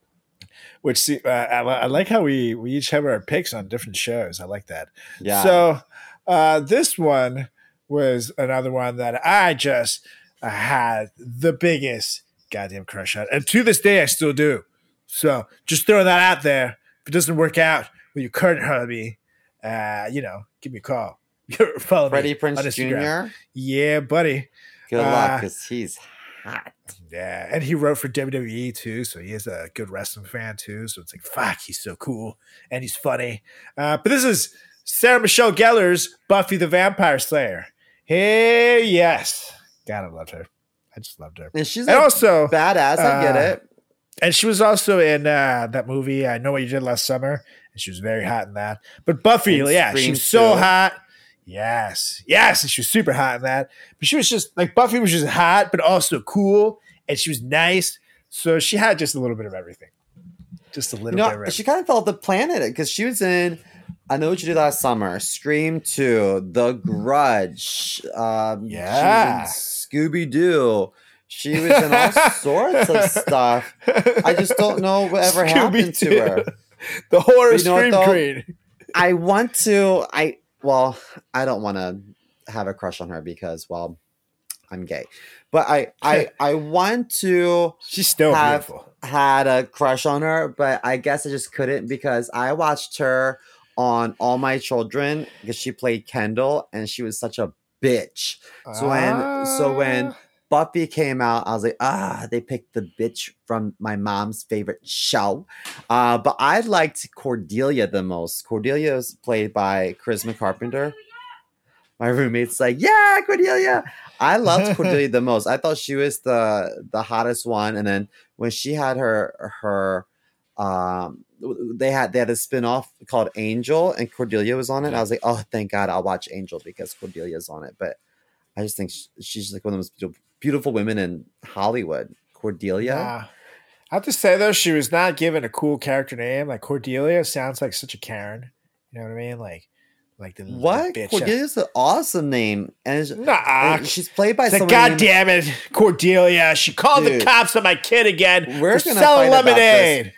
Which uh, I, I like how we we each have our picks on different shows. I like that.
Yeah.
So uh, this one was another one that I just uh, had the biggest goddamn crush on, and to this day I still do. So just throwing that out there. If it doesn't work out with your current hubby, uh, you know, give me a call. Follow
Freddie
Prinze.
Jr.
Yeah, buddy.
Good
Uh,
luck because he's hot.
Yeah, and he wrote for WWE too, so he is a good wrestling fan too. So it's like, fuck, he's so cool and he's funny. Uh, but this is Sarah Michelle Gellar's Buffy the Vampire Slayer. Hey, yes, God, I loved her. I just loved her.
And she's
And
a
also,
badass. I get
uh,
it.
and she was also in uh, that movie. I know what you did last summer, and she was very hot in that. But Buffy,
And
yeah, she's so
too.
hot. Yes, yes, and she was super hot in that. But she was just like Buffy was just hot, but also cool, and she was nice. So she had just a little bit of everything, just a little
You
bit. of everything.
she kind of felt the planet because she was in. I know what you did last summer. Scream Two, The Grudge. Um,
Yeah.
Scooby Doo. She was in all sorts of stuff. I just don't know whatever happened to her.
the horror
You know
scream queen.
I want to. I well, I don't want to have a crush on her because well, I'm gay. But I I I want to
She's still
have
beautiful.
had a crush on her, but I guess I just couldn't because I watched her on All My Children because she played Kendall and she was such a bitch. So when so when
Ah.
Buffy came out, I was like, ah, they picked the bitch from my mom's favorite show. Uh, but I liked Cordelia the most. Cordelia was played by Charisma Carpenter. My roommate's like, yeah, Cordelia. I loved Cordelia the most. I thought she was the the hottest one. And then when she had her her um they had they had a spin-off called Angel and Cordelia was on it. I was like, oh thank God I'll watch Angel because Cordelia's on it. But I just think she's like one of the most beautiful, women in Hollywood. Cordelia.
Nah. I have to say though, she was not given a cool character name. Like Cordelia sounds like such a Karen. You know what I mean? Like, like the
What?
bitch.
Cordelia's an awesome name. And, it's-
Nah,
and she's played by
like, God damn it, Cordelia! She called
Dude.
the cops on my kid again
We're
for
gonna
selling
fight about this.
lemonade.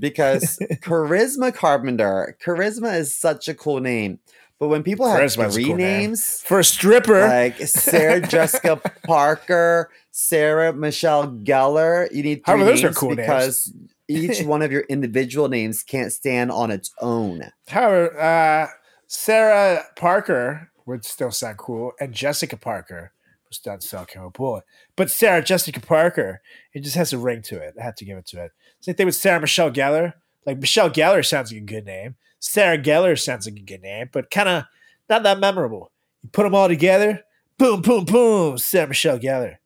because Charisma Carpenter. Charisma is such a cool name. But when people have
a
three
cool name.
names,
For a stripper,
like Sarah Jessica Parker, Sarah Michelle Gellar, you need three
However, those are
names
cool names.
because each one of your individual names can't stand on its own.
however, uh, Sarah Parker would still sound cool, and Jessica Parker would still sound cool. But Sarah Jessica Parker, it just has a ring to it. I have to give it to it. Same thing with Sarah Michelle Gellar. Like Michelle Gellar sounds like a good name. Sarah Gellar sounds like a good name, but kind of not that memorable. You put them all together, boom, boom, boom. Sarah Michelle Gellar,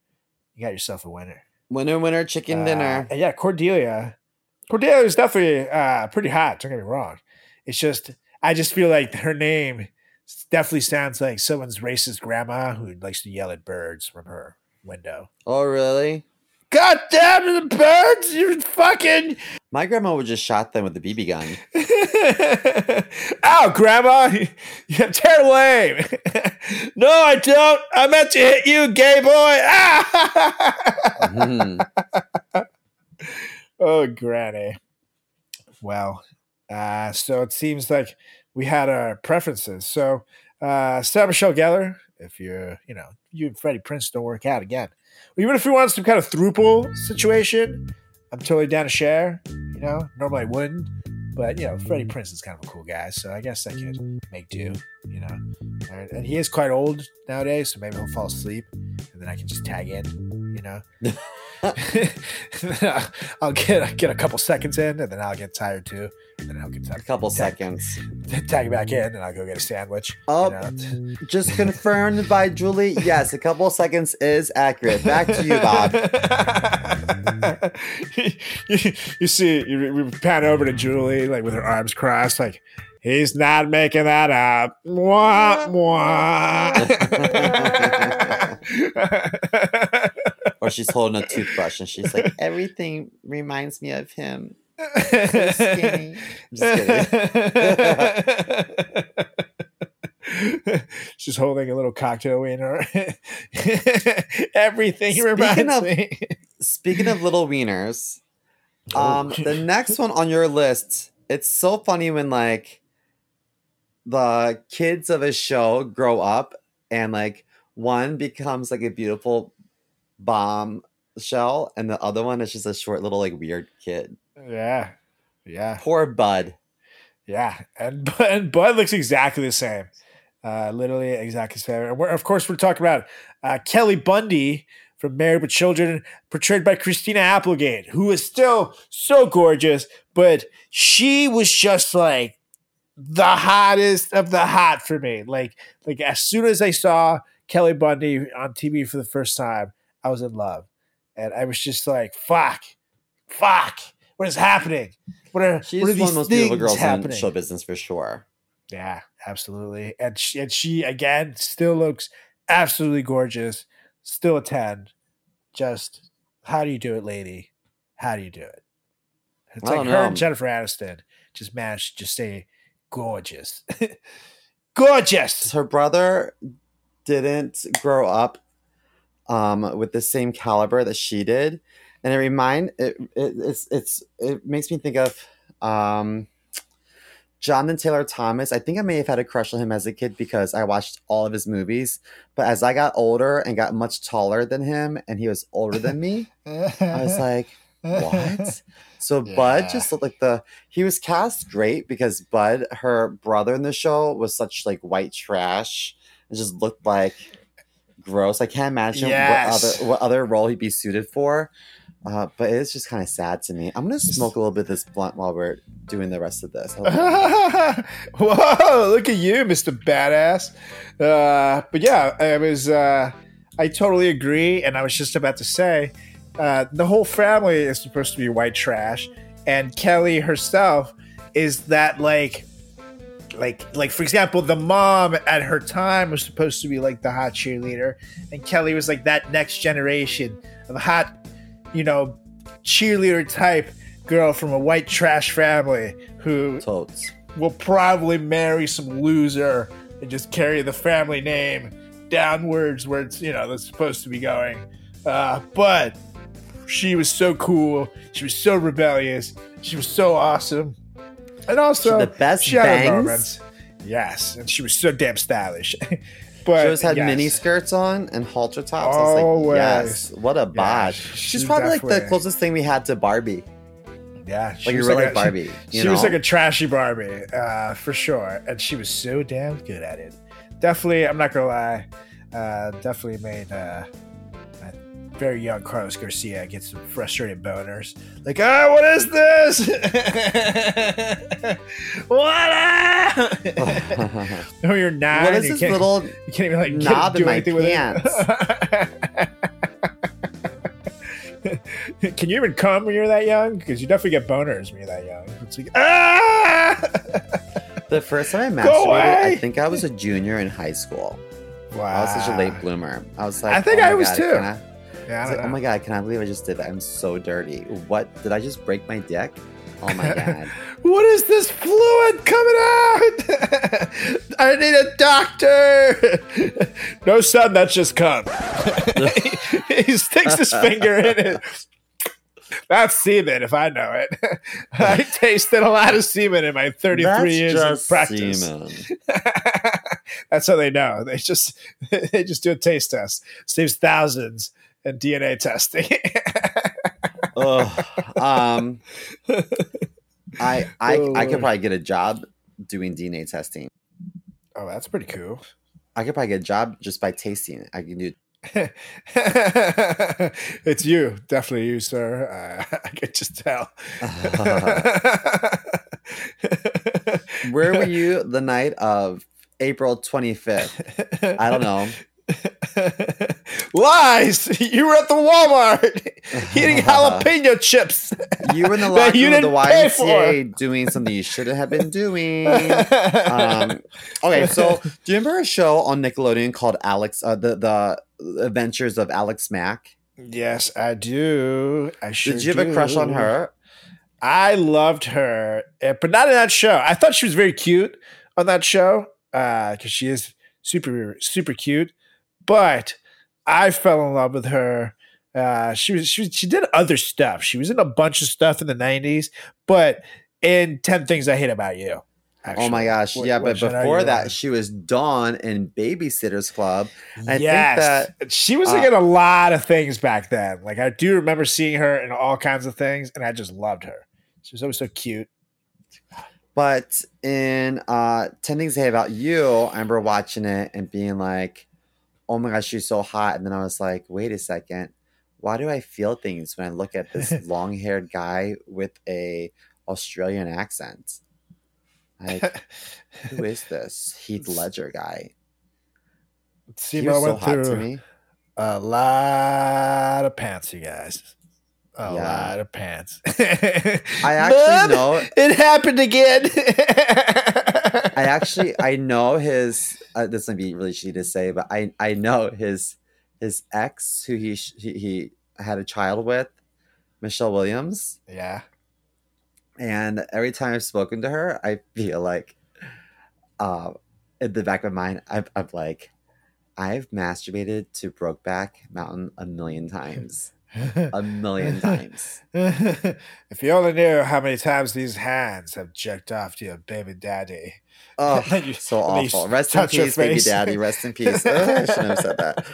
you got yourself a winner.
Winner, winner, chicken
Uh,
dinner.
yeah, Cordelia. Cordelia is definitely uh, pretty hot. Don't get me wrong. It's just I just feel like her name definitely sounds like someone's racist grandma who likes to yell at birds from her window.
Oh, really?
God damn the birds! You fucking
My grandma would just shot them with a BB gun.
Ow, grandma! You have terrible aim. no, I don't. I meant to hit you, gay boy. Ah!
Mhm.
Oh, granny. Well, uh, so it seems like we had our preferences. So, uh, Sarah Michelle Gellar, if you're, you know, you and Freddie Prinze don't work out again. Even if we want some kind of throuple situation, I'm totally down to share. You know, normally I wouldn't, but you know, Freddie Prinze is kind of a cool guy, so I guess I could make do. You know, and he is quite old nowadays, so maybe he'll fall asleep, and then I can just tag in. You know. I'll get get a couple seconds in, and then I'll get tired too, and then I'll get tired.
a couple
tag,
seconds.
tag back in, and I'll go get a sandwich.
Oh,
you know.
just confirmed by Julie. Yes, a couple seconds is accurate. Back to you, Bob.
you, you see, you, we pan over to Julie, like with her arms crossed, like he's not making that up. Mwah, mwah.
She's holding a toothbrush and she's like, everything reminds me of him. So skinny. I'm just kidding.
She's holding a little cocktail wiener. Everything
Speaking
reminds
of-
me.
Speaking of little wieners,
Oh.
um, the next one on your list, it's so funny when like the kids of a show grow up and like one becomes like a beautiful bomb shell and the other one is just a short little like weird kid.
Yeah, yeah,
Poor Bud.
yeah. And and Bud looks exactly the same. Uh, literally exactly the same. And we're, of course, we're talking about uh, Kelly Bundy from Married with Children, portrayed by Christina Applegate, who is still so gorgeous, but she was just like the hottest of the hot for me. Like, like as soon as I saw Kelly Bundy on TV for the first time, I was in love, and I was just like, "Fuck, fuck, what is happening? What are
She's
what are
one
these
of the most beautiful girls
happening?"
in show business for sure.
Yeah, absolutely. And she, and she again still looks absolutely gorgeous. Still a 10. Just how do you do it, lady? How do you do it? It's
I
like her
know.
and Jennifer Aniston just managed to just stay gorgeous. gorgeous.
her brother didn't grow up um, with the same caliber that she did, and it remind it, it it's it's it makes me think of um, Jonathan Taylor Thomas. I think I may have had a crush on him as a kid because I watched all of his movies. But as I got older and got much taller than him, and he was older than me, I was like, what? So Bud just looked like the he was cast great because Bud, her brother in the show, was such like white trash. It just looked like gross. I can't imagine
Yes.
what other what other role he'd be suited for. Uh, but it's just kind of sad to me. I'm gonna smoke a little bit of this blunt while we're doing the rest of this.
Whoa, look at you, Mr. Badass. Uh, but yeah, I was, uh, I totally agree. And I was just about to say, uh, the whole family is supposed to be white trash. And Kelly herself is that like, like, like for example, the mom at her time was supposed to be like the hot cheerleader, and Kelly was like that next generation of hot, you know, cheerleader type girl from a white trash family who
Totes.
will probably marry some loser and just carry the family name downwards where it's you know that's supposed to be going. Uh, but she was so cool. She was so rebellious. She was so awesome, and also
The best
she
bangs.
Yes, and she was so damn stylish. but
She always had
yes.
mini skirts on and halter tops. I was like,
Always.
yes, what a bod.
she's
She's probably like the closest thing we had to Barbie.
Yeah, she
Like
was like a-
Barbie.
She, she was like a trashy Barbie, uh, for sure, and she was so damn good at it. Definitely, I'm not gonna lie, uh, definitely made uh, very young Carlos Garcia gets some frustrated boners. Like, ah, what is this? what? ah?" no, you're not.
what is this little
You can't even like
knob
do
in my pants?
Can you even come when you're that young? Because you definitely get boners when you're that young. It's like ah.
The first time I masturbated, I think I was a junior in high school.
wow.
I was such a late bloomer. I was like,
I think
oh
I was
God,
too. Yeah, I
I
don't
like, oh my god, can I believe I just did that? I'm so dirty. What did I just break my dick? Oh my god.
What is this fluid coming out? I need a doctor. no, son, that's just cum. he, he sticks his finger in it. That's semen, if I know it. I tasted a lot of semen in my 33
That's
years of practice.
semen.
That's how they know. They just they just do a taste test. Saves thousands in DNA testing.
Ugh. Um, I I
Oh,
I could probably get a job doing DNA testing.
oh, that's pretty cool.
I could probably get a job just by tasting it. I can do.
it's you, definitely you, sir. Uh, I could just tell.
Where were you the night of April 25th? I don't know.
Lies! You were at the Walmart eating jalapeno chips.
You were in the locker room of the
didn't pay for.
YMCA doing something you shouldn't have been doing. um, okay, so do you remember a show on Nickelodeon called Alex, uh, the the Adventures of Alex Mack?
yes, I do. I sure
Did you have a crush on her?
I loved her, eh, but not in that show. I thought she was very cute on that show. because she is super super cute. But I fell in love with her. Uh, she was she she did other stuff. She was in a bunch of stuff in the '90s, but in Ten Things I Hate About You.
Oh my gosh.
Wh-
yeah, but
I know
before that, she was Dawn in Babysitter's Club. I think
yes,
that-
she was
uh,
like in a lot of things back then. Like I do remember seeing her in all kinds of things, and I just loved her. She was always so cute.
But in uh 10 Things I Hate About You, I remember watching it and being like, oh my gosh, she's so hot. And then I was like, wait a second. Why do I feel things when I look at this long haired guy with a Australian accent? Like, who is this? Heath Ledger guy.
See,
He
I
was so
went
hot to me.
a lot of pants, you guys. A
Yeah.
lot of pants.
I actually know
it happened again.
I actually I know his. Uh, this might be really shitty to say, but I I know his his ex who he he, he had a child with, Michelle Williams.
yeah.
And every time I've spoken to her, I feel like, uh, in the back of my mind, I'm, I'm like, I've masturbated to Brokeback Mountain a million times, a million times.
if you only knew how many times these hands have jerked off to your baby daddy.
Oh,
You-
so awful. Rest in peace, baby daddy. Rest in peace. Ugh, I shouldn't have said that.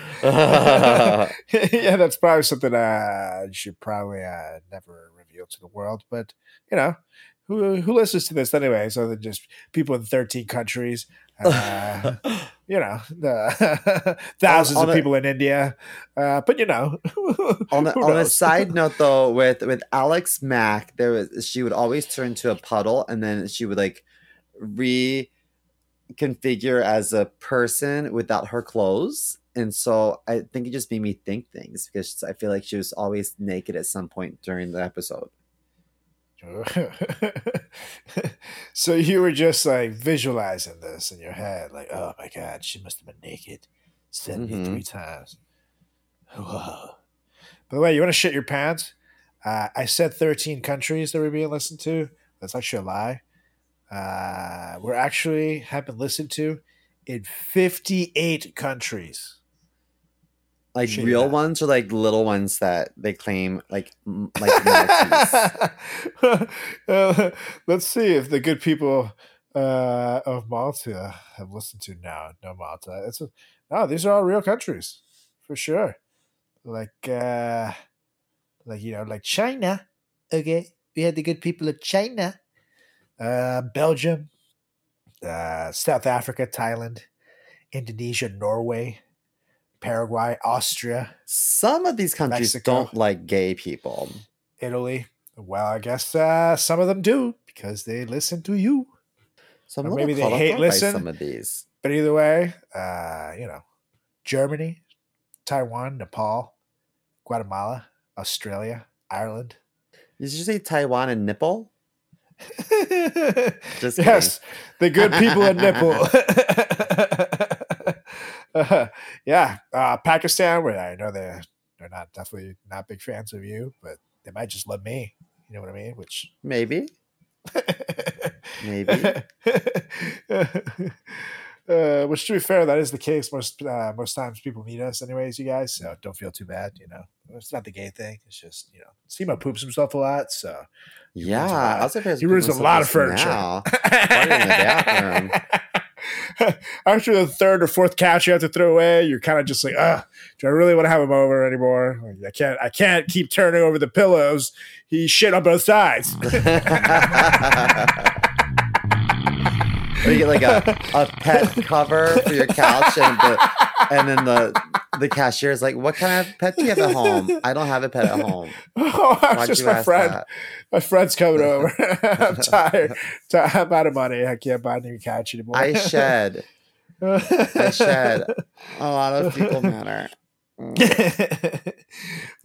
yeah, that's probably something uh, you should probably uh, never reveal to the world. But you know, who who listens to this anyways, other than just people in thirteen countries? Uh, you know, the thousands
On
of
a-
people in India. Uh, but you know,
on a, on a side note though with with alex mack there was she would always turn to a puddle and then she would like reconfigure as a person without her clothes. And so i think it just made me think things because i feel like she was always naked at some point during the episode
so you were just like visualizing this in your head, like, oh my god, she must have been naked 73 times. Whoa. By the way, you want to shit your pants? Uh, I said 13 countries that were being listened to. That's actually a lie. Uh, we're actually have been listened to in 58 countries.
Like
Shit,
real
yeah.
ones or like little ones that they claim like like
Uh, let's see if the good people uh, of Malta have listened to now. No, Malta. It's a, no. These are all real countries for sure. Like, uh, like you know, like China. Okay, we had the good people of China, uh, Belgium, uh, South Africa, Thailand, Indonesia, Norway, Paraguay, Austria,
some of these countries
Mexico.
don't like gay people
Italy. Well, I guess uh, some of them do because they listen to you.
so I'm
Or maybe they hate
off guard by
listen.
some of these
But either way, uh, you know, Germany, Taiwan, Nepal, Guatemala, Australia, Ireland.
did you say taiwan and nipple Just
yes, the good people in Nipple. Yeah, uh, Pakistan, where I know they're they're not definitely not big fans of you, but they might just love me. You know what I mean? Which
maybe Maybe.
uh, which, to be fair, that is the case most uh, most times. People meet us, anyways. You guys, so don't feel too bad. You know, it's not the gay thing. It's just you know, Simo poops himself a lot, so
yeah
ruins a lot-
I was surprised
he ruins a lot of furniture.
now. In the bathroom.
After the third or fourth couch you have to throw away, you're kind of just like, ah, do I really want to have him over anymore? Like, I can't, I can't keep turning over the pillows. He shit on both sides.
Or you get like a, a pet cover for your couch, and the and then the the cashier is like, "What kind of pet do you have at home? I don't have a pet at home.
oh,
Why'd
just my friend.
that?"
My friend's coming over. I'm tired. I'm out of money. I can't buy a new couch anymore.
I shed. I shed. A lot of people matter. Mm.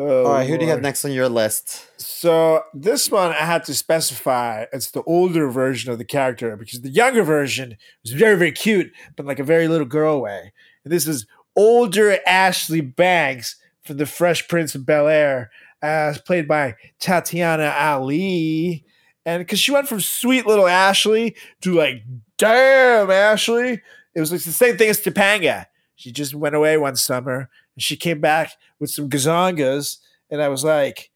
Oh,
All right, who do you have next on your list?
So this one I had to specify it's the older version of the character because the younger version was very, very cute, but like a very little girl way. And this is older Ashley Banks from the Fresh Prince of Bel Air, as played by Tatyana Ali. And because she went from sweet little Ashley to like, damn, Ashley. it was like the same thing as Topanga. She just went away one summer and she came back with some gazongas, and I was like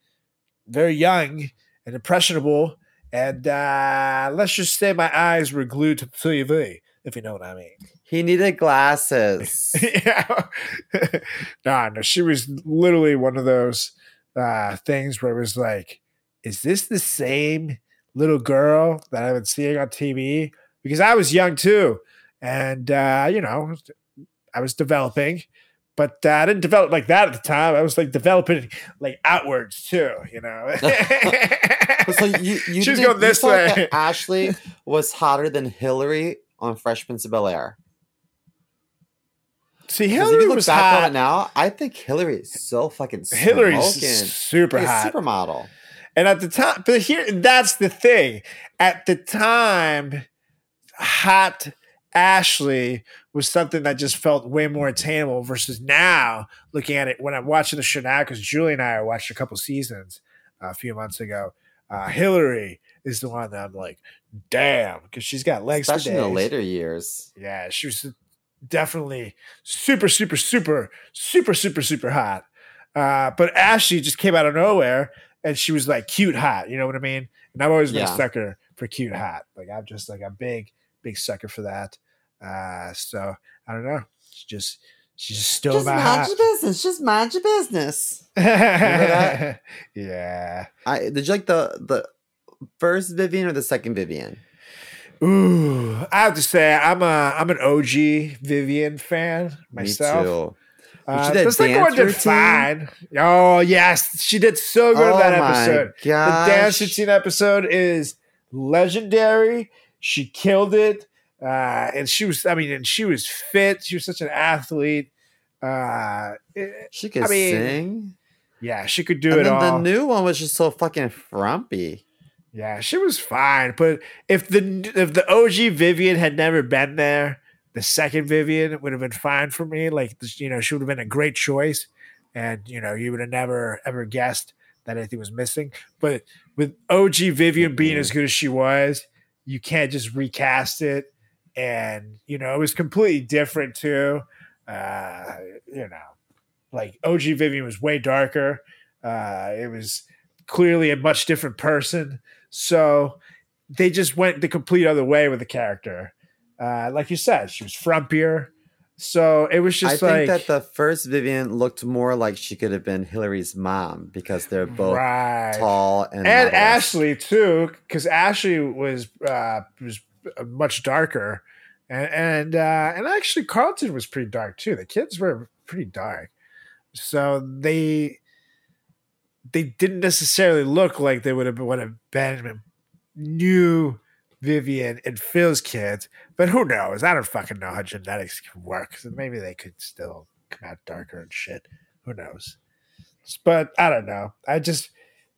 very young and impressionable. And uh, let's just say my eyes were glued to the TV, if you know what I mean.
He needed glasses.
yeah. no, no, she was literally one of those uh, things where it was like, is this the same little girl that I've been seeing on TV? Because I was young too. And, uh, you know, I was developing, but uh, I didn't develop like that at the time. I was like developing like outwards too, you know?
so you, you
She was going this way.
Ashley was hotter than Hillary on Fresh Prince of Bel Air.
See,
'Cause if you look
was
back on
hot.
it now, I think Hillary is so fucking
Hillary's
smoking.
super
Like a
hot.
supermodel.
And at the time, but here, that's the thing. At the time, hot Ashley was something that just felt way more attainable versus now, looking at it when I'm watching the show now, because Julie and I watched a couple seasons uh, a few months ago. Uh, Hillary is the one that I'm like, damn, because she's got legs
Especially
for
in the later years.
Yeah, she was definitely super, super, super, super, super, super hot. Uh, but Ashley just came out of nowhere and she was like cute hot. You know what I mean? And I've always been
Yeah.
a sucker for cute hot. Like I'm just like a big, big sucker for that. Uh, so I don't know. She just she's just still
Just
my
mind your business. Just mind your business.
yeah.
I did you like the the first Vivian or the second Vivian?
Ooh, I have to say I'm a I'm an OG Vivian fan myself.
Me too.
Uh, the second one did
routine?
fine. Oh yes, she did so good in
Oh
that
my
episode. The dance
gosh.
routine episode is legendary. She killed it, uh, and she was. I mean, and she was fit. She was such an athlete. Uh,
She could
I mean,
sing.
yeah, she could do
and
it
then
all.
the new one was just so fucking frumpy.
Yeah, she was fine. But if the if the OG Vivian had never been there, the second Vivian would have been fine for me. Like you know, she would have been a great choice, and you know, you would have never ever guessed that anything was missing. But with OG Vivian being as good as she was, you can't just recast it. And you know, it was completely different too. Uh, you know, like OG Vivian was way darker. Uh, it was clearly a much different person. So they just went the complete other way with the character. Uh, like you said, she was frumpier. So it was just
I
just
think that the first Vivian looked more like she could have been Hillary's mom because they're both
right.
tall and
and
modest.
Ashley too, because Ashley was uh, was much darker, and and uh, and actually Carlton was pretty dark too. The kids were pretty dark, so they they didn't necessarily look like they would have would have been new Vivian and Phil's kids. But who knows? I don't fucking know how genetics can work. So maybe they could still come out darker and shit. Who knows? But I don't know. I just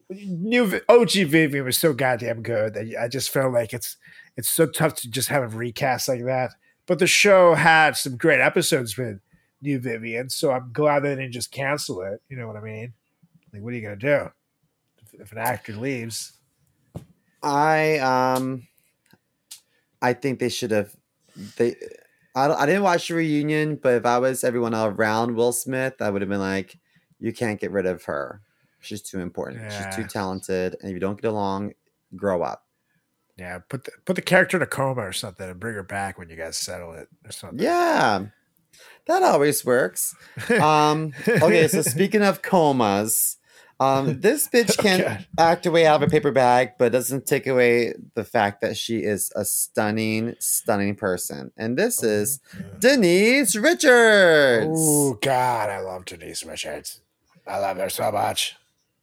new OG Vivian was so goddamn good that I just felt like it's it's so tough to just have a recast like that. But the show had some great episodes with new Vivian, so I'm glad they didn't just cancel it. You know what I mean? Like, what are you gonna do if, if an actor leaves?
I um I think they should have they I, I didn't watch the reunion, but if I was everyone around Will Smith, I would have been like, you can't get rid of her. She's too important. She's too talented. And if you don't get along, grow up.
Yeah, put the put the character in a coma or something and bring her back when you guys settle it or something.
Yeah. That always works. Um, okay, so speaking of comas, um, this bitch can act away out of a paper bag, but doesn't take away the fact that she is a stunning, stunning person. And this is Denise Richards.
Oh God, I love Denise Richards. I love her so much.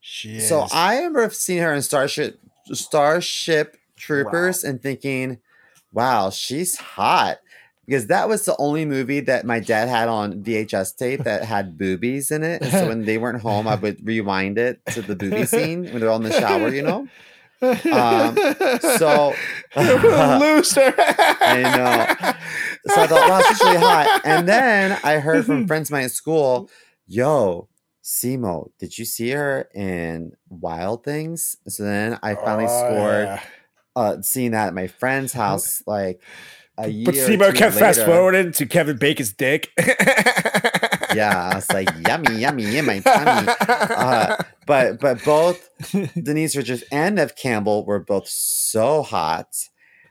She is.
So I remember seeing her in Starship Starship Troopers and thinking, "Wow, she's hot." Because that was the only movie that my dad had on VHS tape that had boobies in it. So when they weren't home, I would rewind it to the booby scene when they're all in the shower, you know? um, so-
loser.
I know. So I thought, wow, she's really hot. And then I heard from friends of mine at school, yo, Simo, did you see her in Wild Things? So then I finally
Oh,
scored
yeah.
uh seeing that at my friend's house like a year.
But
two
kept fast forwarding to Kevin Bacon's dick.
yeah, I was like, yummy, yummy in my tummy. Uh, but but both Denise Richards and Neve Campbell were both so hot.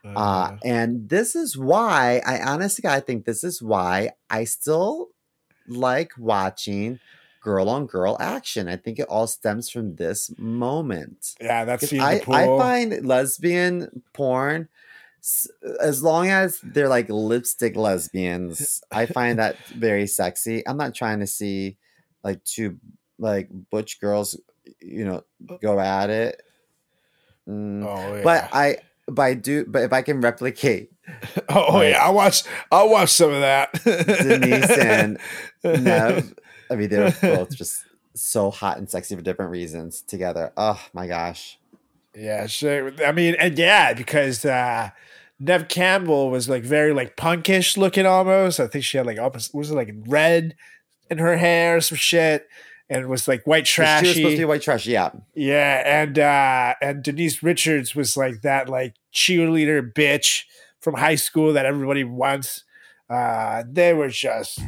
Uh, and this is why I honestly I think this is why I still like watching girl on girl action. I think it all stems from this moment.
yeah, that's
I,
the pool.
I find lesbian porn as long as they're like lipstick lesbians, I find that very sexy. I'm not trying to see like two like butch girls, you know, go at it. Mm,
oh, yeah.
But I, but I do, but if I can replicate
oh,
like-
yeah, I watch. I'll watch some of that.
Denise and Neve, I mean, they're both just so hot and sexy for different reasons together. Oh my gosh.
Yeah, sure. I mean, and yeah, because uh Neve Campbell was like very like punkish looking almost. I think she had like almost was it like red in her hair, or some shit, and was like white
She was supposed to be white trash. Yeah.
Yeah, and uh and Denise Richards was like that like cheerleader bitch from high school that everybody wants. Uh they were just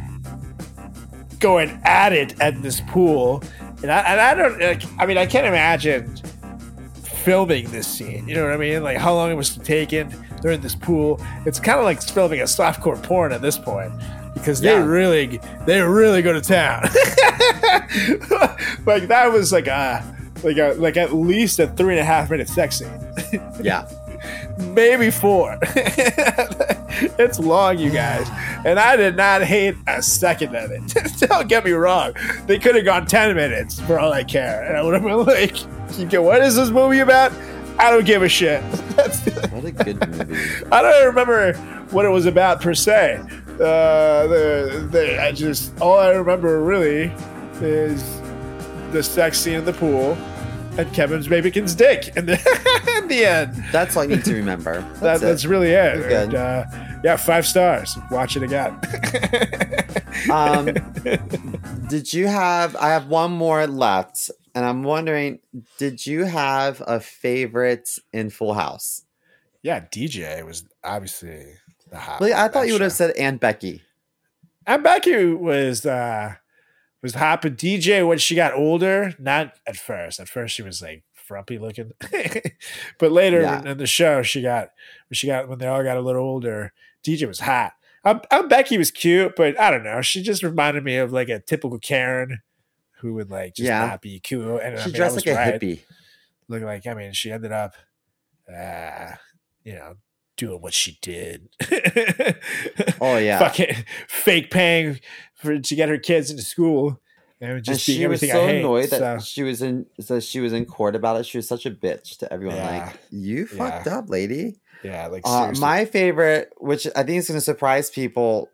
going at it at this pool. And I, and I don't like, I mean I can't imagine filming this scene. You know what I mean? Like how long it was taken. They're in this pool. It's kind of like filming a softcore porn at this point because they
Yeah.
really they really go to town. like that was like a like a like at least a three and a half minute sex scene,
Yeah.
Maybe four. it's long, you guys, and I did not hate a second of it. Don't get me wrong; they could have gone ten minutes for all I care, and I would have been like, "Okay, "What is this movie about?" I don't give a shit. That's
What a good movie.
I don't even remember what it was about per se. Uh, the, the, I just all I remember really is the sex scene in the pool and Kevin's Bacon's dick in the, in the end.
That's all you need to remember.
That,
That's,
that's really it. And, uh, yeah, five stars. Watch it again.
Um, did you have? I have one more left, and I'm wondering, did you have a favorite in Full House?
yeah, DJ was obviously the hot.
Like, I thought you would have said Aunt Becky.
And Becky was uh was hot, but DJ when she got older, not at first. At first she was like frumpy looking. but later
Yeah.
in the show, she got when she got when they all got a little older, DJ was hot. Um, um, Becky was cute, but I don't know. She just reminded me of like a typical Karen who would like just
Yeah.
not be cute. And I
She
mean,
dressed like a
right.
hippie.
Look like I mean, she ended up, uh, you know, doing what she did.
Oh, yeah.
fucking fake paying for to get her kids into school and
And
just being
she was
everything
so
I hate.
annoyed that
so,
she was in. So she was in court about it. She was such a bitch to everyone.
Yeah.
Like you
Yeah.
fucked up, lady.
yeah, like
Uh, my favorite, which I think is going to surprise people,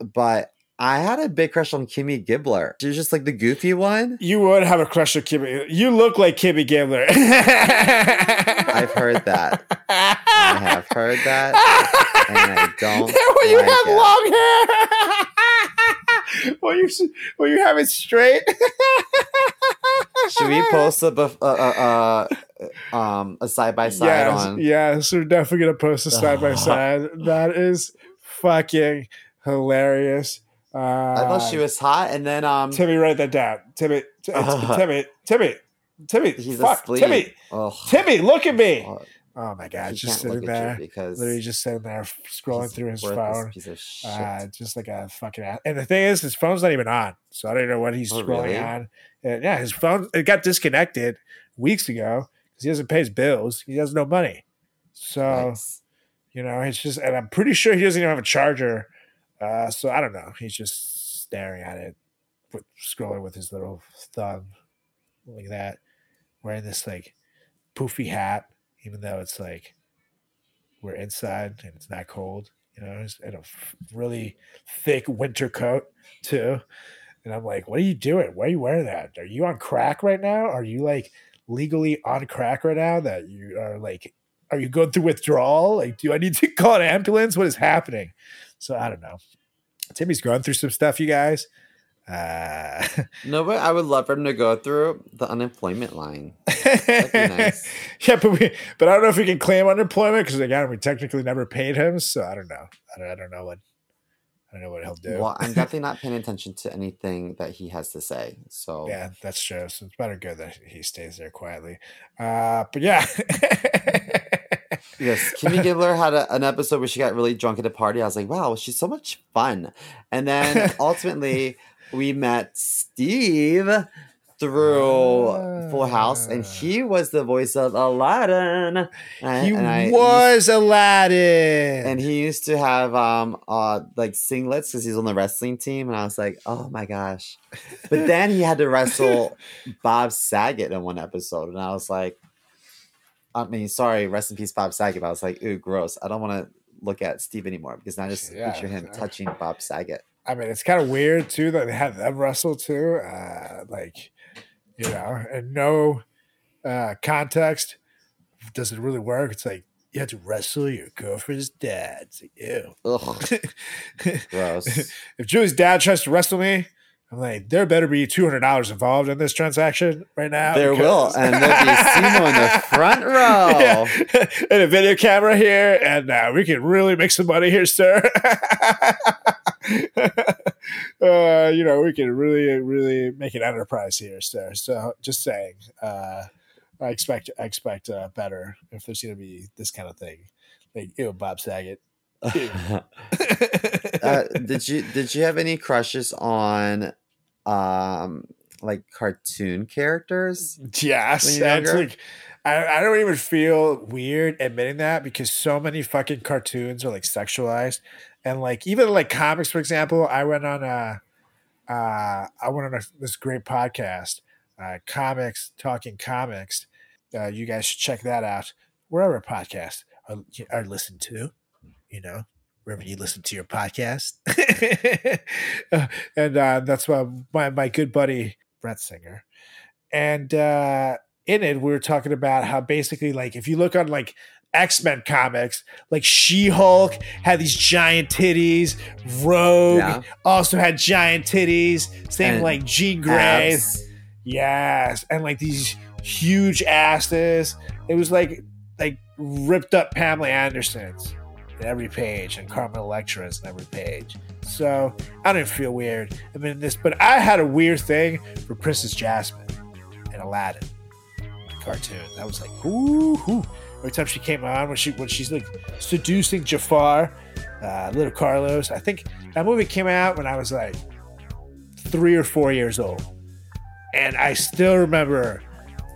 but I had a big crush on Kimmy Gibbler. She was just like the goofy one.
you would have a crush on Kimmy. You look like Kimmy Gibbler.
I've heard that. I have heard that, and I don't.
when you
like
have long hair. When you when you have it straight.
Should we post a bef- uh, uh, uh, um a side by side
yes,
on?
yes, we're definitely gonna post a side by side. That is fucking hilarious. Uh,
I thought she was hot, and then um,
Timmy, write that down. Timmy, t- it's- Timmy, Timmy, Timmy.
he's
fuck,
asleep.
Timmy,
Ugh.
Timmy, look at me.
Oh,
my god,
he
just sitting there,
because
literally just sitting there scrolling through his phone.
Piece of shit.
Uh, just like a fucking ass. And the thing is, his phone's not even on, so I don't know what he's
Oh,
scrolling
really?
on. And yeah, his phone it got disconnected weeks ago because he doesn't pay his bills. He has no money, so
Yikes.
you know it's just. And I'm pretty sure he doesn't even have a charger. Uh, so I don't know. He's just staring at it, with, scrolling with his little thumb like that, wearing this like poofy hat, even though it's like we're inside and it's not cold. You know, he's in a really thick winter coat too. And I'm like, what are you doing? Why are you wearing that? Are you on crack right now? Are you like legally on crack right now? That you are like, are you going through withdrawal? Like, do I need to call an ambulance? What is happening? So I don't know. Timmy's going through some stuff, you guys. Uh,
No, but I would love for him to go through the unemployment line. be nice.
Yeah, but we, but I don't know if we can claim unemployment because again, we technically never paid him, so I don't know. I don't, I don't know what I don't know what he'll do.
Well, I'm definitely not paying attention to anything that he has to say. So
Yeah, that's true. So it's better good that he stays there quietly. Uh, but yeah.
Yes, Kimmy Gibbler had a, an episode where she got really drunk at a party. I was like, wow, she's so much fun. And then ultimately, we met Steve through Full House, and he was the voice of Aladdin. And
he
and I
was Aladdin.
and he used to have um uh like singlets because he's on the wrestling team, and I was like, oh my gosh. But then he had to wrestle Bob Saget in one episode, and I was like, I mean, sorry, rest in peace, Bob Saget. But I was like, ooh, gross. I don't want to look at Steve anymore because now I just
Yeah,
picture him
uh,
touching Bob Saget.
I mean, it's kind of weird too that they had them wrestle too. Uh, like, you know, and no uh, context. Does it really work? It's like you have to wrestle your girlfriend's dad. It's like, ew.
Ugh, gross.
if Julie's dad tries to wrestle me, I'm like, there better be two hundred dollars involved in this transaction right now.
There will, and there'll be Simo in the front row.
Yeah. and a video camera here, and uh, we can really make some money here, sir. uh, you know, we can really, really make an enterprise here, sir. So, just saying, uh, I expect, I expect uh, better if there's going to be this kind of thing. Like, ew, Bob Saget. Ew.
uh, did you did you have any crushes on um like cartoon characters?
Yes,
when you're
like I, I don't even feel weird admitting that because so many fucking cartoons are like sexualized, and like even like comics, for example. I went on a, uh, I went on a, this great podcast, uh, comics talking comics. Uh, you guys should check that out wherever podcasts are, are listened to. You know, wherever you listen to your podcast, Uh, and uh, that's why my my good buddy Brett Singer and uh in it we were talking about how basically like if you look on like x-men comics like she-hulk had these giant titties rogue
Yeah.
also had giant titties same
And
like jean grey.
Abs.
yes and like these huge asses. It was like like ripped up pamela andersons in every page and carmen electra's in every page. So i didn't feel weird. I mean this but i had a weird thing for princess jasmine and aladdin cartoon. That was like ooh, ooh. every time she came on when she when she's like seducing jafar uh, little carlos i think that movie came out when i was like three or four years old. And i still remember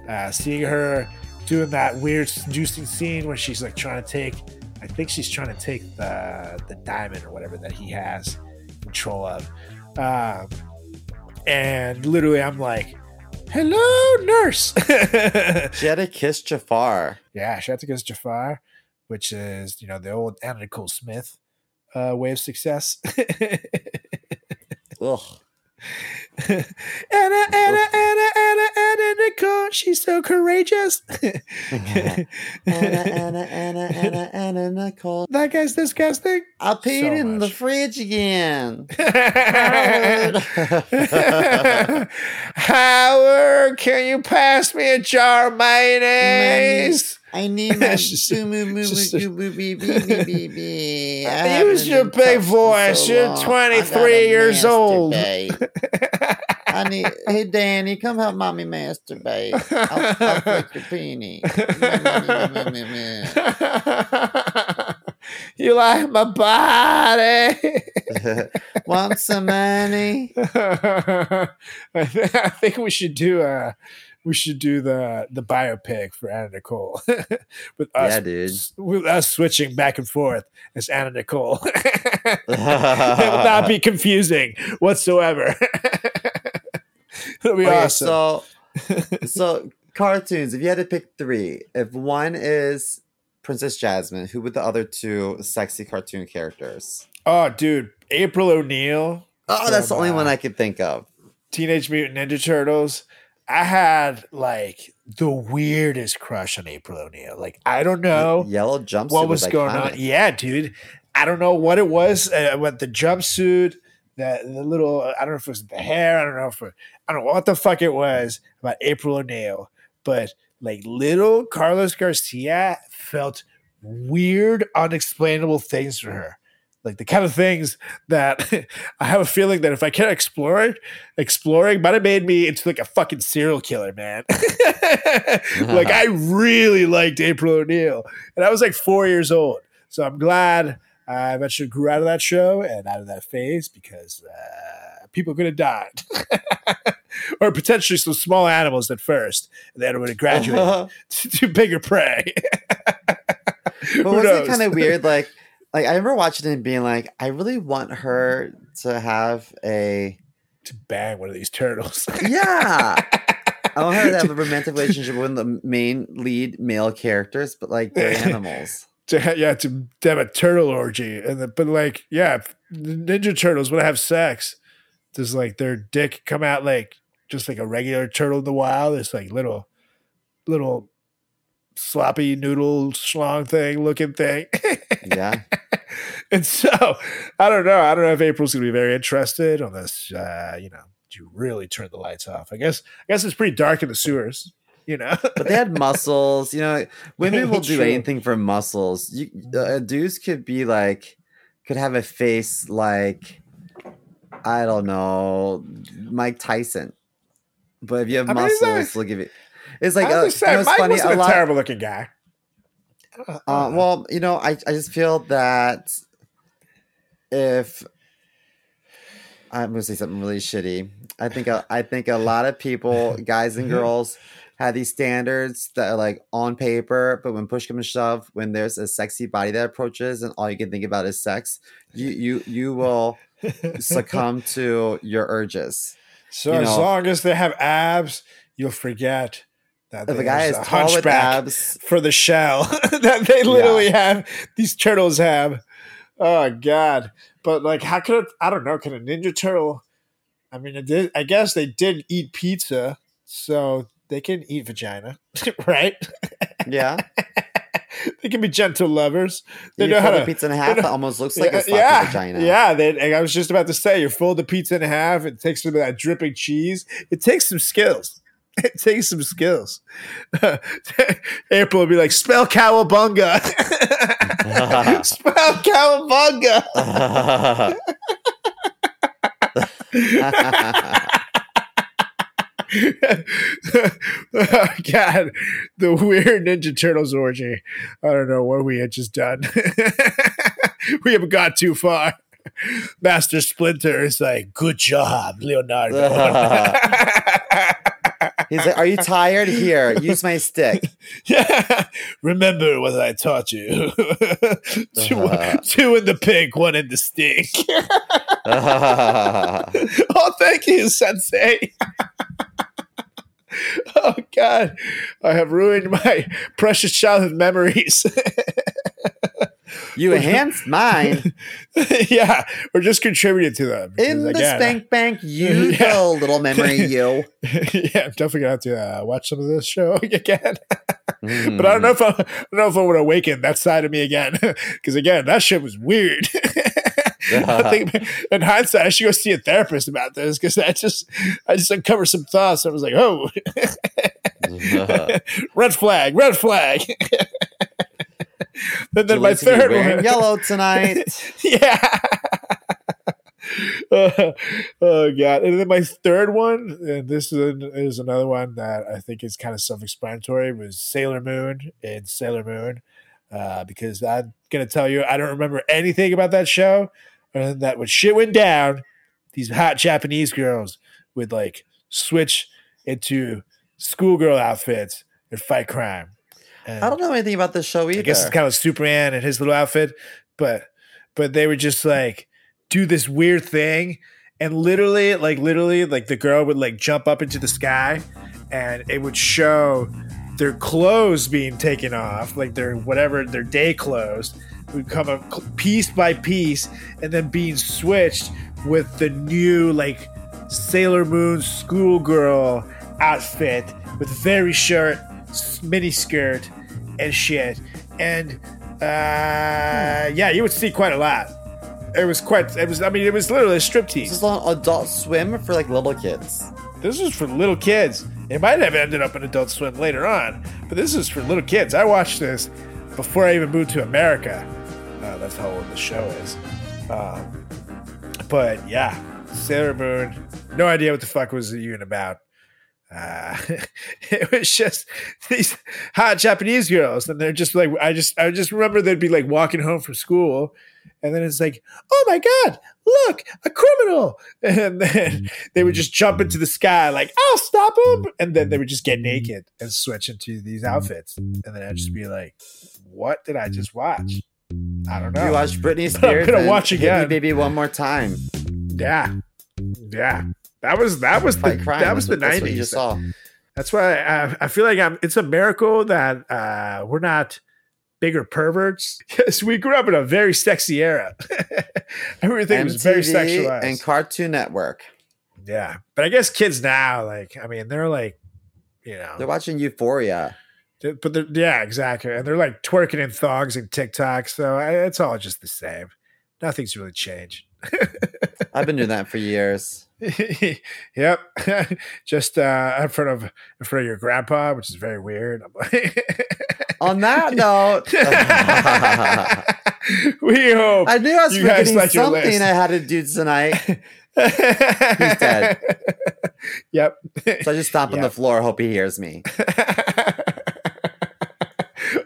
uh, seeing her doing that weird seducing scene where she's like trying to take i think she's trying to take the the diamond or whatever that he has control of. Um, and literally i'm like hello nurse
She had to kiss Jafar.
yeah she had to kiss jafar which is you know the old anna nicole smith uh, way of success
Ugh.
Anna, Anna, Anna, Anna, Anna Nicole, she's so courageous.
Anna, Anna, Anna, Anna, Anna, Nicole.
that guy's disgusting.
I peed
So
in the fridge again.
Howard. Howard, can you pass me a jar of mayonnaise?
I need my
Use your big voice.
so
You're 23 years old.
masturbate. I need. Hey, Danny, come help mommy masturbate. I'll, I'll flick your peenie.
you like my body?
Want some money?
I th- I think we should do uh we should do the the biopic for Anna Nicole with us
Yeah, dude.
with us switching back and forth as Anna Nicole. it will not be confusing whatsoever. Be
Okay,
awesome.
so, so cartoons. If you had to pick three, if one is Princess Jasmine, who would the other two sexy cartoon characters?
oh, dude, April O'Neil.
Oh, that's the only one I could think of.
Teenage Mutant Ninja Turtles. I had like the weirdest crush on April O'Neil. Like I don't know.
Yellow jumpsuit.
what was going on. Yeah, dude. I don't know what it was. Uh, what the jumpsuit, the, the little uh, I don't know if it was the hair, I don't know if it, I don't know what the fuck it was about April O'Neil, but like little Carlos Garcia felt weird, unexplainable things for her. Like the kind of things that I have a feeling that if I kept exploring, exploring might have made me into like a fucking serial killer, man. like I really liked April O'Neil, and I was like four years old. So I'm glad I eventually grew out of that show and out of that phase because uh, people could have died, or potentially some small animals at first, and then would have graduated to, to bigger prey.
But
Who
was
knows?
it kind of weird? Like, like I remember watching it and being like, I really want her to have a
to bang one of these turtles.
yeah. I want her to have a romantic relationship with the main lead male characters, but like they're animals.
To ha- yeah to, to have a turtle orgy and the, but like yeah the ninja turtles would have sex does like their dick come out like just like a regular turtle in the wild? It's like little little sloppy noodle schlong thing looking thing.
Yeah.
and so i don't know i don't know if april's gonna be very interested unless uh you know you really turn the lights off. I guess i guess it's pretty dark in the sewers you know
But they had muscles. You know, women will do anything for muscles. You, uh, dudes could be like, could have a face like, I don't know, Mike Tyson. But if you have
I mean,
muscles, they'll give you. It's like,
I
uh,
was
you know,
saying,
it's
Mike
funny.
wasn't
A lot,
terrible looking guy
Uh, well, you know, I, I just feel that if I'm gonna say something really shitty, I think a, I think a lot of people, guys and girls, have these standards that are like on paper, but when push comes to shove, when there's a sexy body that approaches and all you can think about is sex, you you you will succumb to your urges.
So
you
as long as they have abs, you'll forget that
If a guy is
a
tall with abs,
for the shell that they literally have. These turtles have. Oh God! But like, how could it, I don't know? Can a ninja turtle? I mean, it did, I guess they did eat pizza, so they can eat vagina, right?
yeah,
they can be gentle lovers. They
you
know how to
pizza in half. That almost looks like a sloppy
yeah,
vagina.
Yeah, they, I was just about to say, you fold the pizza in half. It takes some of that dripping cheese. It takes some skills. It takes some skills. April would be like, "Spell cowabunga." Spell cowabunga. God, the weird Ninja Turtles orgy. I don't know what we had just done. we haven't got too far. Master Splinter is like, good job, Leonardo.
He's like, "Are you tired? Here, use my stick."
yeah. Remember what I taught you. two, uh-huh. two in the pink, one in the stink. oh, thank you, Sensei. oh, God. I have ruined my precious childhood memories.
you enhanced mine
yeah, or just contributed to them.
in the
again,
spank bank. You
Yeah.
go, little memory. You.
yeah, I'm definitely gonna have to uh, watch some of this show again.
Mm.
but I don't know if I, I don't know if I would awaken that side of me again. Because again, that shit was weird. I think in hindsight, I should go see a therapist about this because I just I just uncovered some thoughts. I was like, oh, red flag, red flag. and then my
Julie's gonna be
third one,
yellow tonight.
yeah. Uh, oh god! And then my third one, and this is, is another one that I think is kind of self-explanatory, was Sailor Moon and Sailor Moon, uh, because I'm gonna tell you I don't remember anything about that show, than that when shit went down, these hot Japanese girls would like switch into schoolgirl outfits and fight crime. And
I don't know anything about this show either.
I guess it's kind of Superman and his little outfit, but but they would just like do this weird thing, and literally, like literally, like the girl would like jump up into the sky, and it would show their clothes being taken off, like their whatever their day clothes would come up piece by piece, and then being switched with the new like Sailor Moon schoolgirl outfit with very short mini skirt and shit. And uh, yeah, you would see quite a lot. it was quite. It was. I mean, it was literally a
This
striptease.
is on Adult Swim for like little kids.
This was for little kids. It might have ended up in Adult Swim later on, but this is for little kids. I watched this before I even moved to America. Uh, that's how old the show is. Um, but yeah, Sailor Moon. No idea what the fuck was it even about. Uh, it was just these hot Japanese girls, and they're just like I just I just remember they'd be like walking home from school, and then it's like, oh my god, look, a criminal, and then they would just jump into the sky like, I'll stop him, and then they would just get naked and switch into these outfits, and then I'd just be like, what did I just watch? I don't know.
You watched Britney
But I'm gonna watch again.
Baby one more time.
Yeah, yeah. That was that was the that was the
That's what you
nineties. That's why I, I feel like I'm. It's a miracle that uh, we're not bigger perverts. Yes, we grew up in a very sexy era. Everything was very
MTV
sexualized.
and Cartoon Network.
yeah, but I guess kids now, like, I mean, they're like, you know,
They're watching Euphoria.
But they're, yeah, exactly. And they're like twerking in thongs and TikTok. So I, it's all just the same. Nothing's really changed.
I've been doing that for years.
yep. just uh, in front of in front of your grandpa, which is very weird.
On that note,
we hope
I knew I was forgetting
like
something. I had to do tonight.
he's
dead.
Yep.
So I just stomp on the floor, hope he hears me.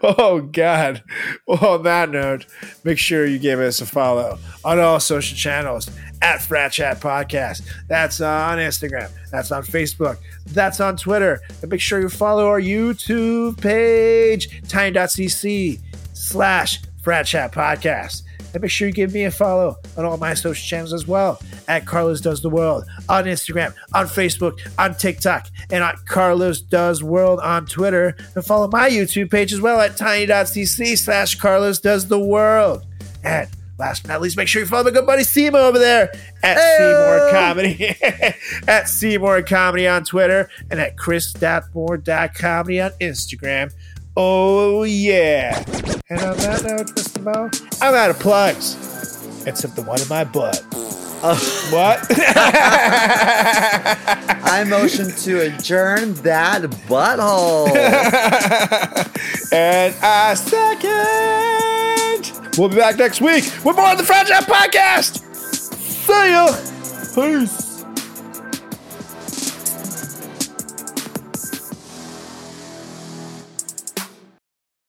oh God. Well, on that note, make sure you give us a follow on all social channels at Frat Chat Podcast. That's on Instagram. That's on Facebook. That's on Twitter. And make sure you follow our YouTube page, tiny.cc slash Frat Chat Podcast. And make sure you give me a follow on all my social channels as well at Carlos Does the World on Instagram, on Facebook, on TikTok, and at Carlos Does World on Twitter. And follow my YouTube page as well at tiny.cc slash Carlos Does the World. And last but not least, make sure you follow my good buddy Seymour over there at Seymour Comedy, at Seymour Comedy on Twitter, and at chris.moore.comedy on Instagram. Oh, yeah. And on that note, Mr. Mo, I'm out of plugs. Except the one in my butt. Oh. What?
I motion to adjourn that butthole.
and I second. We'll be back next week with more of the Frat Chat Podcast. See ya. Peace.